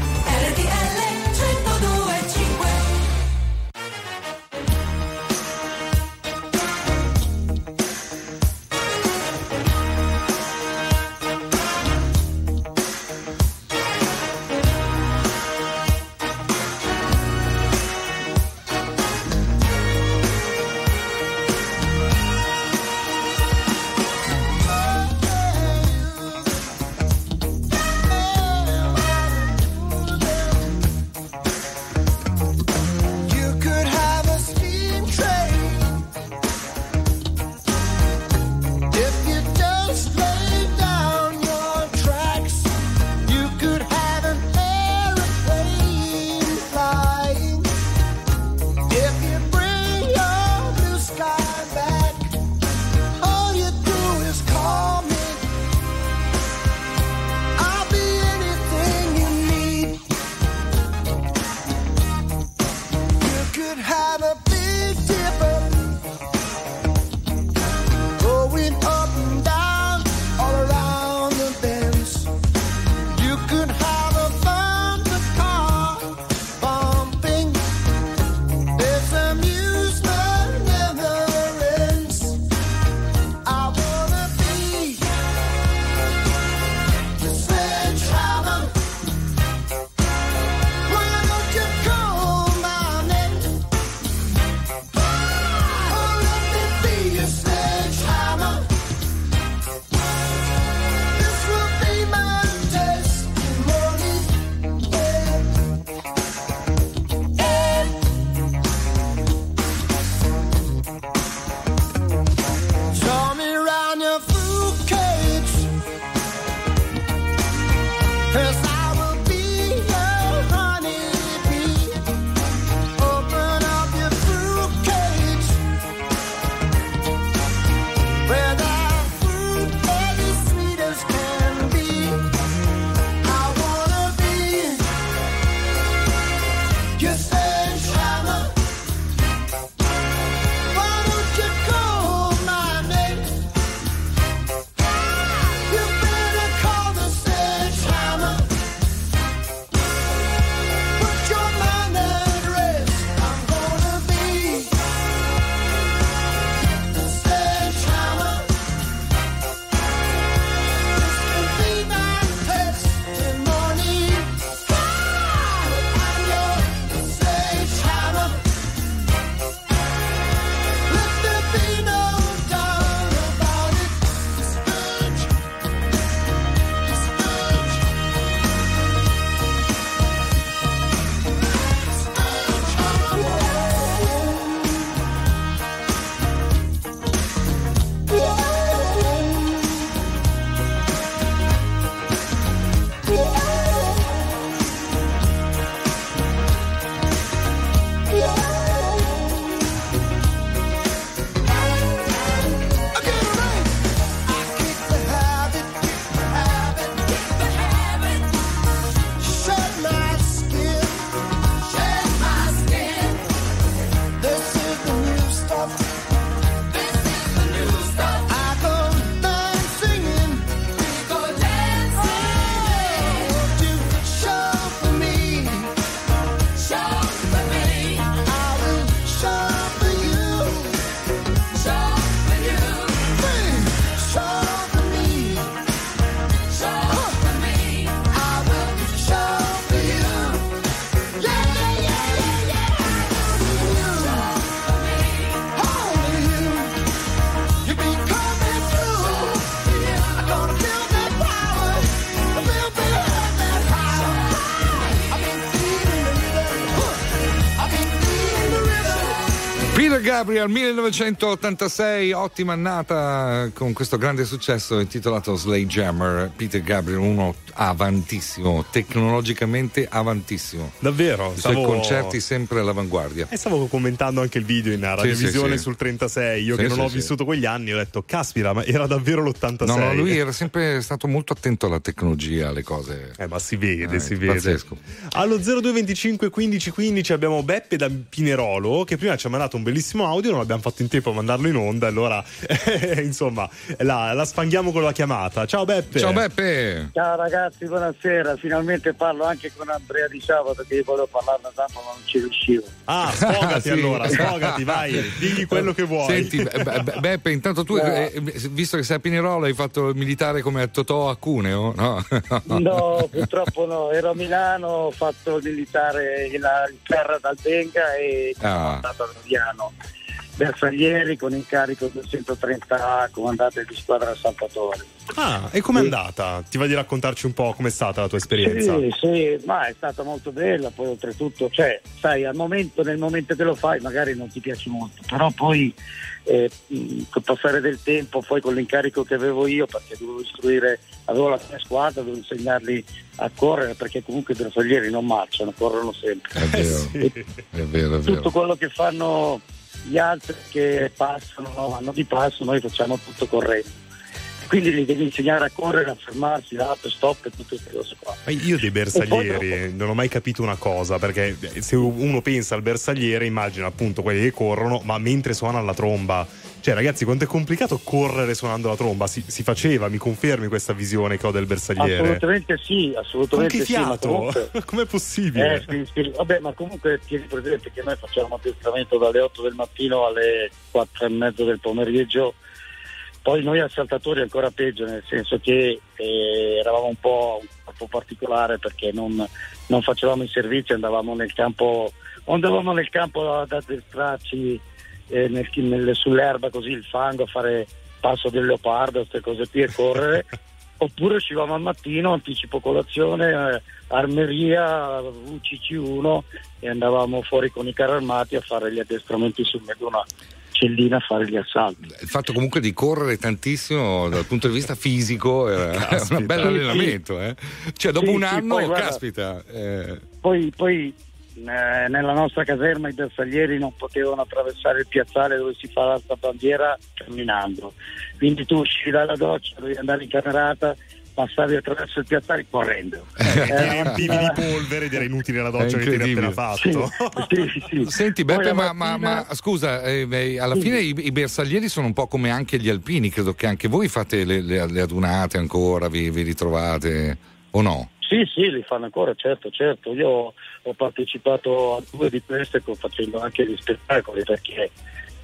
Speaker 1: Gabriel 1986, ottima annata con questo grande successo intitolato Slay Jammer. Peter Gabriel, uno avantissimo, tecnologicamente avantissimo.
Speaker 2: Davvero?
Speaker 1: I suoi
Speaker 2: Stavo-
Speaker 1: concerti sempre all'avanguardia.
Speaker 2: E stavo commentando anche il video in radiovisione
Speaker 1: sì, sì.
Speaker 2: sul 36. Io
Speaker 1: Sì,
Speaker 2: che non
Speaker 1: sì,
Speaker 2: ho
Speaker 1: sì.
Speaker 2: vissuto quegli anni ho detto, caspita, ma era davvero l'86.
Speaker 1: No, no, lui era sempre stato molto attento alla tecnologia, alle cose.
Speaker 2: Eh, ma si vede,
Speaker 1: Eh,
Speaker 2: si vede.
Speaker 1: Pazzesco.
Speaker 2: Allo 0225 15 15 abbiamo Beppe da Pinerolo che prima ci ha mandato un bellissimo audio, non abbiamo fatto in tempo a mandarlo in onda, allora insomma la, la sfanghiamo con la chiamata. Ciao Beppe.
Speaker 1: Ciao Beppe.
Speaker 25: Ciao ragazzi, buonasera. Finalmente parlo anche con Andrea Di Sabato che volevo parlare da tanto ma non ci riuscivo.
Speaker 2: Ah, sfogati
Speaker 1: Sì.
Speaker 2: allora, sfogati, vai, digli quello che vuoi.
Speaker 1: Senti, Be- Be- Beppe, intanto tu,
Speaker 25: No.
Speaker 1: eh, visto che sei a Pinerolo, hai fatto il militare come Totò a Cuneo? No,
Speaker 25: No, purtroppo no. Ero a Milano, ho fatto il militare in in terra dal Benga e sono
Speaker 1: Ah.
Speaker 25: andato a Roviano. Bersaglieri con incarico 230 comandante di squadra Salvatore.
Speaker 2: Ah, e com'è andata? Ti va di raccontarci un po' com'è stata la tua esperienza?
Speaker 25: Sì, sì, ma è stata molto bella, poi oltretutto, cioè, sai, al momento, nel momento che lo fai magari non ti piace molto, però poi eh, col passare del tempo, poi con l'incarico che avevo io, perché dovevo istruire, avevo la mia squadra, dovevo insegnarli a correre, perché comunque i bersaglieri non marciano, corrono sempre.
Speaker 1: È vero, è vero, è
Speaker 25: Tutto
Speaker 1: vero.
Speaker 25: quello che fanno gli altri che passano, no, vanno di passo, noi facciamo tutto correndo. Quindi li devi insegnare a correre, a fermarsi, up, stop e tutte queste cose qua.
Speaker 2: Ma io dei bersaglieri non ho mai capito una cosa, perché se uno pensa al bersagliere immagina appunto quelli che corrono, ma mentre suona la tromba. Cioè ragazzi, quanto è complicato correre suonando la tromba? Si, si faceva, mi confermi questa visione che ho del bersagliere?
Speaker 25: Assolutamente sì,
Speaker 2: Con
Speaker 25: assolutamente
Speaker 2: che
Speaker 25: sì. Ma
Speaker 2: fiato?
Speaker 25: comunque,
Speaker 2: Com'è possibile?
Speaker 25: Eh, sì, sì. Vabbè, ma comunque tieni presente che noi facciamo addestramento dalle 8 del mattino alle 4 e mezza del pomeriggio. Poi noi assaltatori ancora peggio, nel senso che eh, eravamo un po', un po' particolare perché non, non facevamo i servizi, andavamo nel campo, andavamo nel campo ad addestrarci eh, nel- nel- sull'erba così il fango a fare passo del leopardo, queste cose qui e correre. Oppure uscivamo al mattino, anticipo colazione, eh, armeria, UCC1 e andavamo fuori con i carri armati a fare gli addestramenti su Meduna Cellina a fare gli assalti.
Speaker 1: Il fatto comunque di correre tantissimo dal punto di vista fisico è
Speaker 25: Caspita.
Speaker 1: un bel
Speaker 25: Sì,
Speaker 1: allenamento. Eh? Cioè, dopo
Speaker 25: Sì,
Speaker 1: un
Speaker 25: sì,
Speaker 1: anno,
Speaker 25: poi guarda-
Speaker 1: caspita. eh,
Speaker 25: Poi, poi eh, nella nostra caserma i bersaglieri non potevano attraversare il piazzale dove si fa l'alta bandiera camminando. Quindi tu uscivi dalla doccia, dovevi andare in camerata, passavi attraverso il piazzale correndo.
Speaker 2: Ti
Speaker 25: Eh,
Speaker 2: riempivi di polvere ed era inutile la doccia che ti appena fatto.
Speaker 1: Senti
Speaker 25: Poi
Speaker 1: Beppe,
Speaker 25: la
Speaker 1: ma, ma-
Speaker 25: mattina-
Speaker 1: ma scusa, eh, beh, alla
Speaker 25: Sì.
Speaker 1: fine i, i bersaglieri sono un po' come anche gli alpini, credo che anche voi fate le, le- le adunate ancora, vi, vi ritrovate o no?
Speaker 25: Sì, sì, li fanno ancora, certo, certo. Io ho partecipato a due di queste facendo anche gli spettacoli perché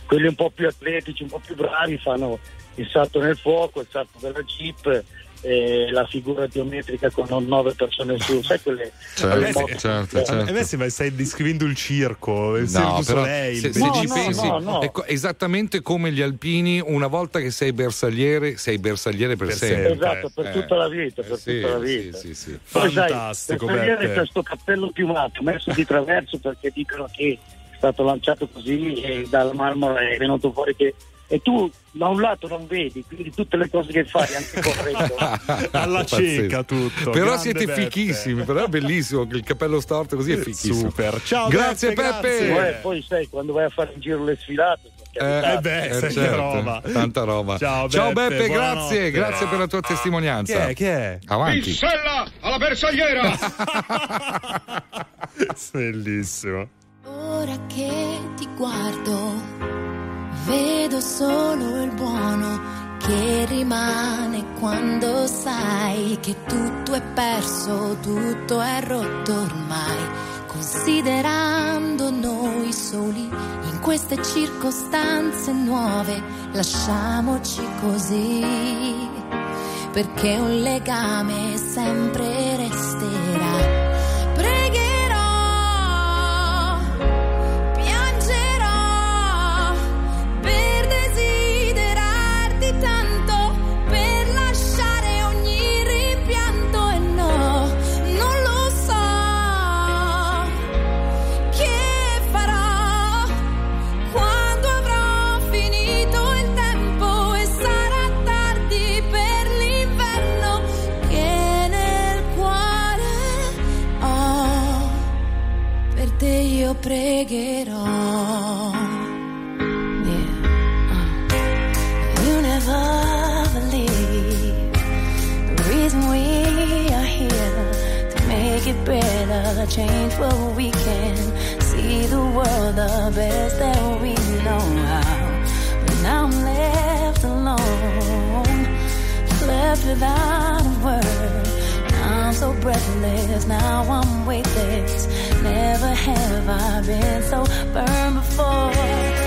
Speaker 25: quelli un po' più atletici, un po' più bravi fanno il salto nel fuoco, il salto della jeep, eh, la figura geometrica con nove persone su, sai quelle,
Speaker 1: Certo, certo,
Speaker 25: eh,
Speaker 1: certo.
Speaker 2: A me sembra che stai descrivendo il circo, il
Speaker 1: No, però
Speaker 2: Soleil.
Speaker 1: se,
Speaker 2: il
Speaker 1: se ci
Speaker 2: bellissimo.
Speaker 1: pensi,
Speaker 25: no, no.
Speaker 1: è co- esattamente come gli alpini, una volta che sei bersagliere, sei bersagliere per,
Speaker 2: Per
Speaker 1: sempre.
Speaker 25: Esatto, per
Speaker 1: Eh,
Speaker 25: tutta la vita, per
Speaker 1: eh, sì,
Speaker 25: tutta la
Speaker 1: sì,
Speaker 25: vita.
Speaker 1: sì, sì.
Speaker 25: Poi sai,
Speaker 2: Fantastico,
Speaker 25: per vedere
Speaker 2: Beppe.
Speaker 25: questo cappello piumato messo di traverso perché dicono che è stato lanciato così e dalla marmora è venuto fuori che e tu da un lato non vedi, quindi tutte le cose che fai anche correndo.
Speaker 2: Alla cieca tutto.
Speaker 1: Però
Speaker 2: grande
Speaker 1: siete
Speaker 2: Beppe.
Speaker 1: fichissimi, però è bellissimo che il cappello storto così è fichissimo.
Speaker 2: Super. Ciao
Speaker 1: Grazie
Speaker 2: Beppe,
Speaker 1: Peppe.
Speaker 25: Poi, poi sai, quando vai a fare in giro le sfilate,
Speaker 1: Eh,
Speaker 2: Eh beh,
Speaker 1: eh,
Speaker 2: che
Speaker 1: certo,
Speaker 2: roba.
Speaker 1: Tanta roba.
Speaker 2: Ciao,
Speaker 1: Ciao
Speaker 2: Beppe,
Speaker 1: Beppe,
Speaker 2: buonanotte.
Speaker 1: grazie, grazie per la tua testimonianza.
Speaker 2: Chi è? Chi è?
Speaker 1: Avanti.
Speaker 26: Sella alla bersagliera!
Speaker 2: Bellissimo.
Speaker 3: Ora che ti guardo, vedo solo il buono che rimane quando sai che tutto è perso, tutto è rotto ormai. Considerando noi soli in queste circostanze nuove, lasciamoci così, perché un legame sempre resterà. real pregherò. Yeah. Uh. You never believe the reason we are here to make it better, change what we can, see the world the best that we know how. But now I'm left alone, left without a word so breathless, now I'm weightless. Never have I been so burned before.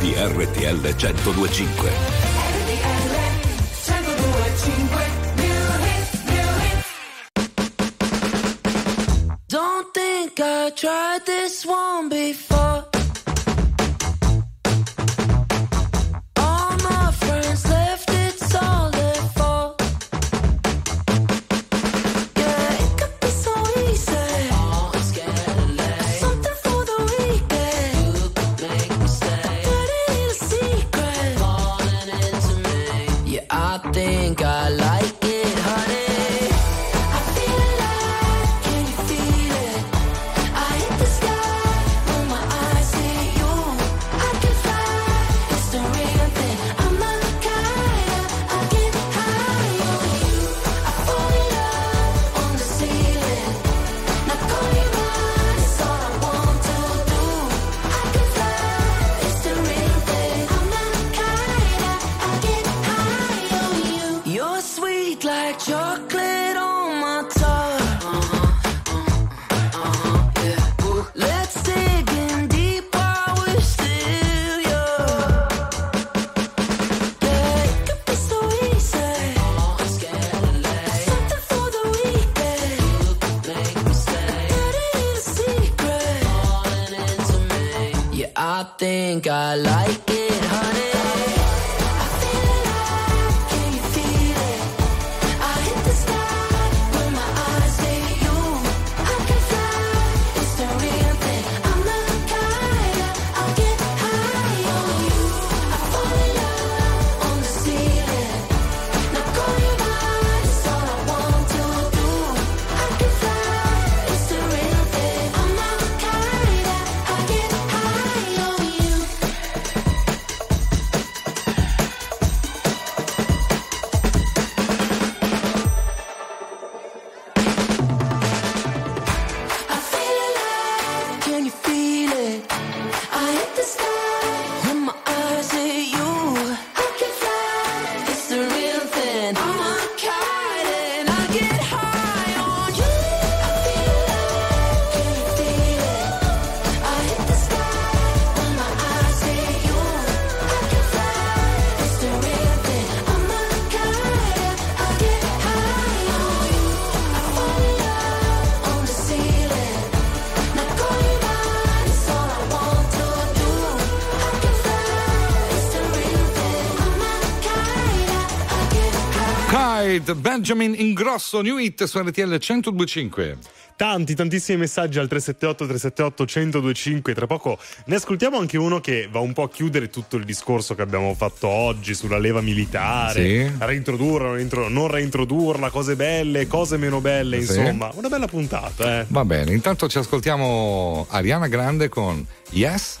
Speaker 4: di RTL 1025.
Speaker 3: Benjamin Ingrosso, New Hit su RTL 1025.
Speaker 2: Tanti, tantissimi messaggi al 378-378-1025. Tra poco ne ascoltiamo anche uno che va un po' a chiudere tutto il discorso che abbiamo fatto oggi sulla leva militare,
Speaker 3: sì.
Speaker 2: reintrodurla, non reintrodurla, cose belle, cose meno belle,
Speaker 3: sì.
Speaker 2: insomma. Una bella puntata, eh.
Speaker 3: Va bene, intanto ci ascoltiamo Ariana Grande con Yes.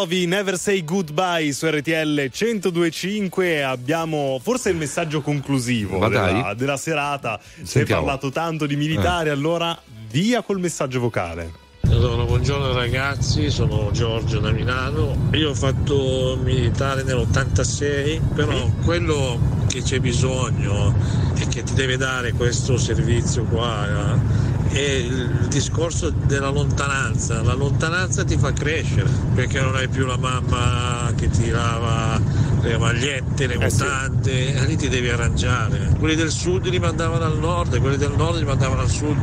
Speaker 27: I
Speaker 2: Bon Jovi, Never Say Goodbye su RTL 1025 abbiamo forse il messaggio conclusivo della, della serata. Si è parlato tanto di militari,
Speaker 1: Eh.
Speaker 2: allora via col messaggio vocale.
Speaker 28: Allora, buongiorno ragazzi, sono Giorgio da Milano. Io ho fatto militare nell'86, però quello che c'è bisogno e che ti deve dare questo servizio qua eh, è il discorso della lontananza. La lontananza ti fa crescere perché non hai più la mamma che ti lava le magliette, le
Speaker 2: Eh sì.
Speaker 28: mutande, e lì ti devi arrangiare. Quelli del sud li mandavano al nord quelli del nord li mandavano al sud,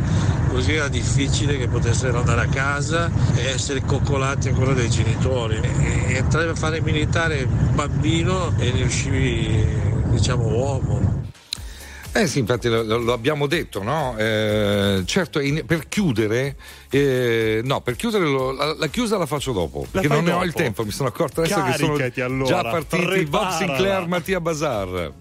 Speaker 28: così era difficile che potessero andare a casa e essere coccolati ancora dai genitori. E, e entravi a fare militare bambino e ne uscivi diciamo uomo.
Speaker 1: Eh sì, infatti lo, lo- abbiamo detto, no? Eh, certo, in- per chiudere, eh, no, per chiudere lo- la, la chiusa la faccio dopo,
Speaker 2: La
Speaker 1: perché non ne ho
Speaker 2: dopo?
Speaker 1: il tempo, mi sono accorto adesso che
Speaker 2: Caricati,
Speaker 1: sono
Speaker 2: allora,
Speaker 1: già partiti Bob. Sinclair, Mattia Bazar.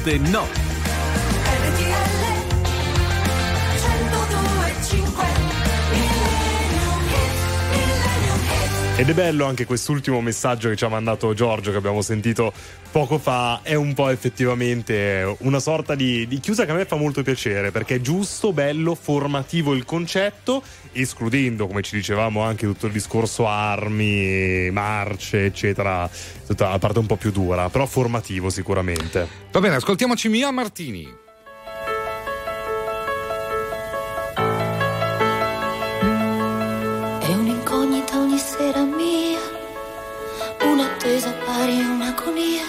Speaker 29: Malanotte no.
Speaker 2: Ed è bello anche quest'ultimo messaggio che ci ha mandato Giorgio, che abbiamo sentito poco fa. È un po' effettivamente una sorta di, di chiusa che a me fa molto piacere, perché è giusto, bello, formativo il concetto, escludendo, come ci dicevamo, anche tutto il discorso armi, marce, eccetera, tutta la parte un po' più dura, però formativo sicuramente.
Speaker 1: Va bene, ascoltiamoci Mia Martini.
Speaker 3: È un'incognita ogni sera mia, un'attesa pari un'agonia.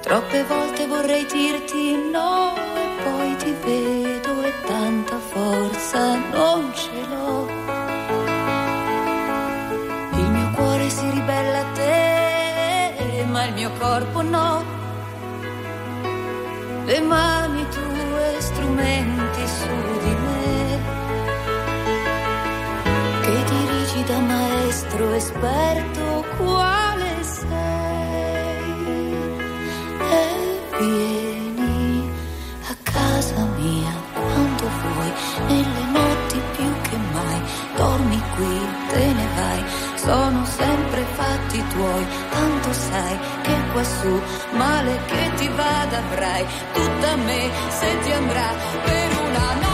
Speaker 3: Troppe volte vorrei dirti no e poi ti vedo e tanta forza non ce l'ho. Il mio cuore si ribella a te, ma il mio corpo no. Le mani tue strumenti su esperto quale sei. E vieni a casa mia quando vuoi, nelle notti più che mai, dormi qui, te ne vai, sono sempre fatti tuoi, tanto sai che quassù male che ti vada avrai, tutta me se ti andrà per una notte.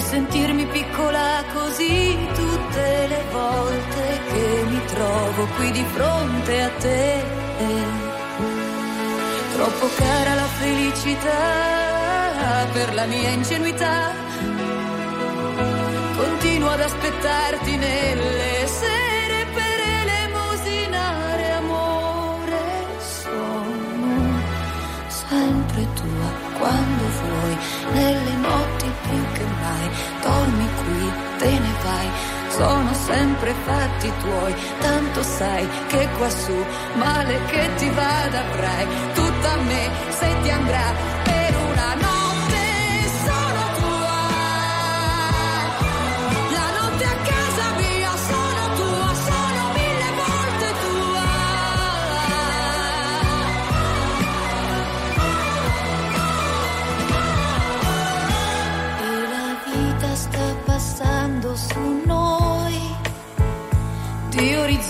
Speaker 3: E sentirmi piccola così tutte le volte che mi trovo qui di fronte a te Troppo cara la felicità per la mia ingenuità. Continuo ad aspettarti nelle vai. Sono sempre fatti tuoi, tanto sai che quassù male che ti vada avrai, tutta me se ti andrà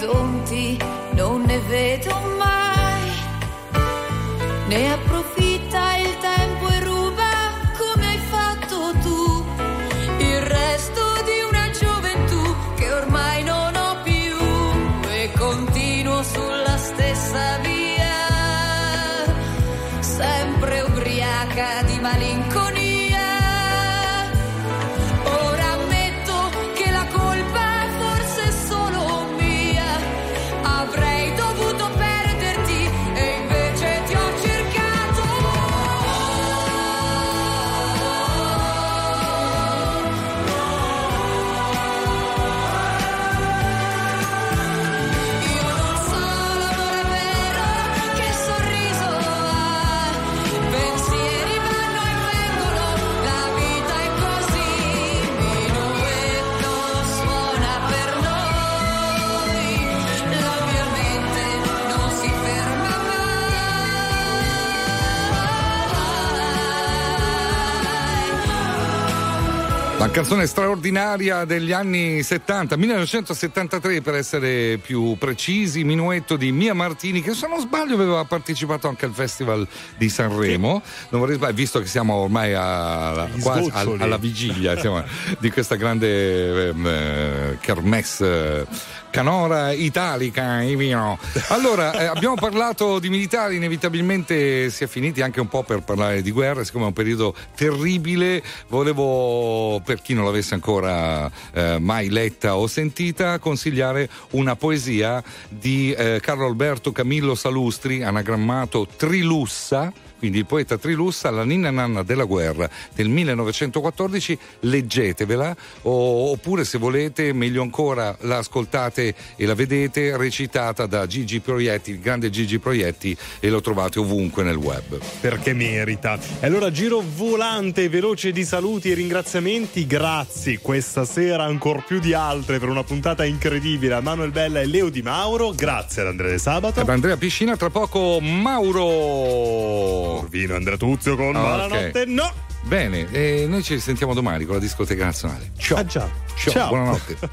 Speaker 3: orizzonti non ne vedo mai, ne approfitta
Speaker 1: Canzone straordinaria degli anni 70, 1973 per essere più precisi, Minuetto di Mia Martini, che se non sbaglio aveva partecipato anche al Festival di Sanremo. Non vorrei sbagliare, visto che siamo ormai a-
Speaker 2: Gli
Speaker 1: quasi alla vigilia insomma, di questa grande ehm, eh, kermesse canora italica e vino. Allora, eh, abbiamo parlato di militari, inevitabilmente si è finiti anche un po' per parlare di guerra, siccome è un periodo terribile, volevo, per chi non l'avesse ancora eh, mai letta o sentita, consigliare una poesia di eh, Carlo Alberto Camillo Salustri, anagrammato Trilussa quindi il poeta Trilussa, la ninna nanna della guerra del 1914, leggetevela oppure se volete, meglio ancora, la ascoltate e la vedete recitata da Gigi Proietti, il grande Gigi Proietti e lo trovate ovunque nel web.
Speaker 2: Perché merita. E allora giro volante veloce di saluti e ringraziamenti. Grazie questa sera ancora più di altre per una puntata incredibile a Manuel Bella e Leo Di Mauro. Grazie ad Andrea De Sabato.
Speaker 1: E Andrea Piscina, tra poco Mauro.
Speaker 2: Corvino Andrea Tuzio con
Speaker 1: Ah,
Speaker 2: Buonanotte.
Speaker 1: ok.
Speaker 2: No!
Speaker 1: Bene, e noi ci sentiamo domani con la discoteca nazionale. Ciao.
Speaker 2: Ah, già.
Speaker 1: Ciao,
Speaker 2: Ciao.
Speaker 1: buonanotte.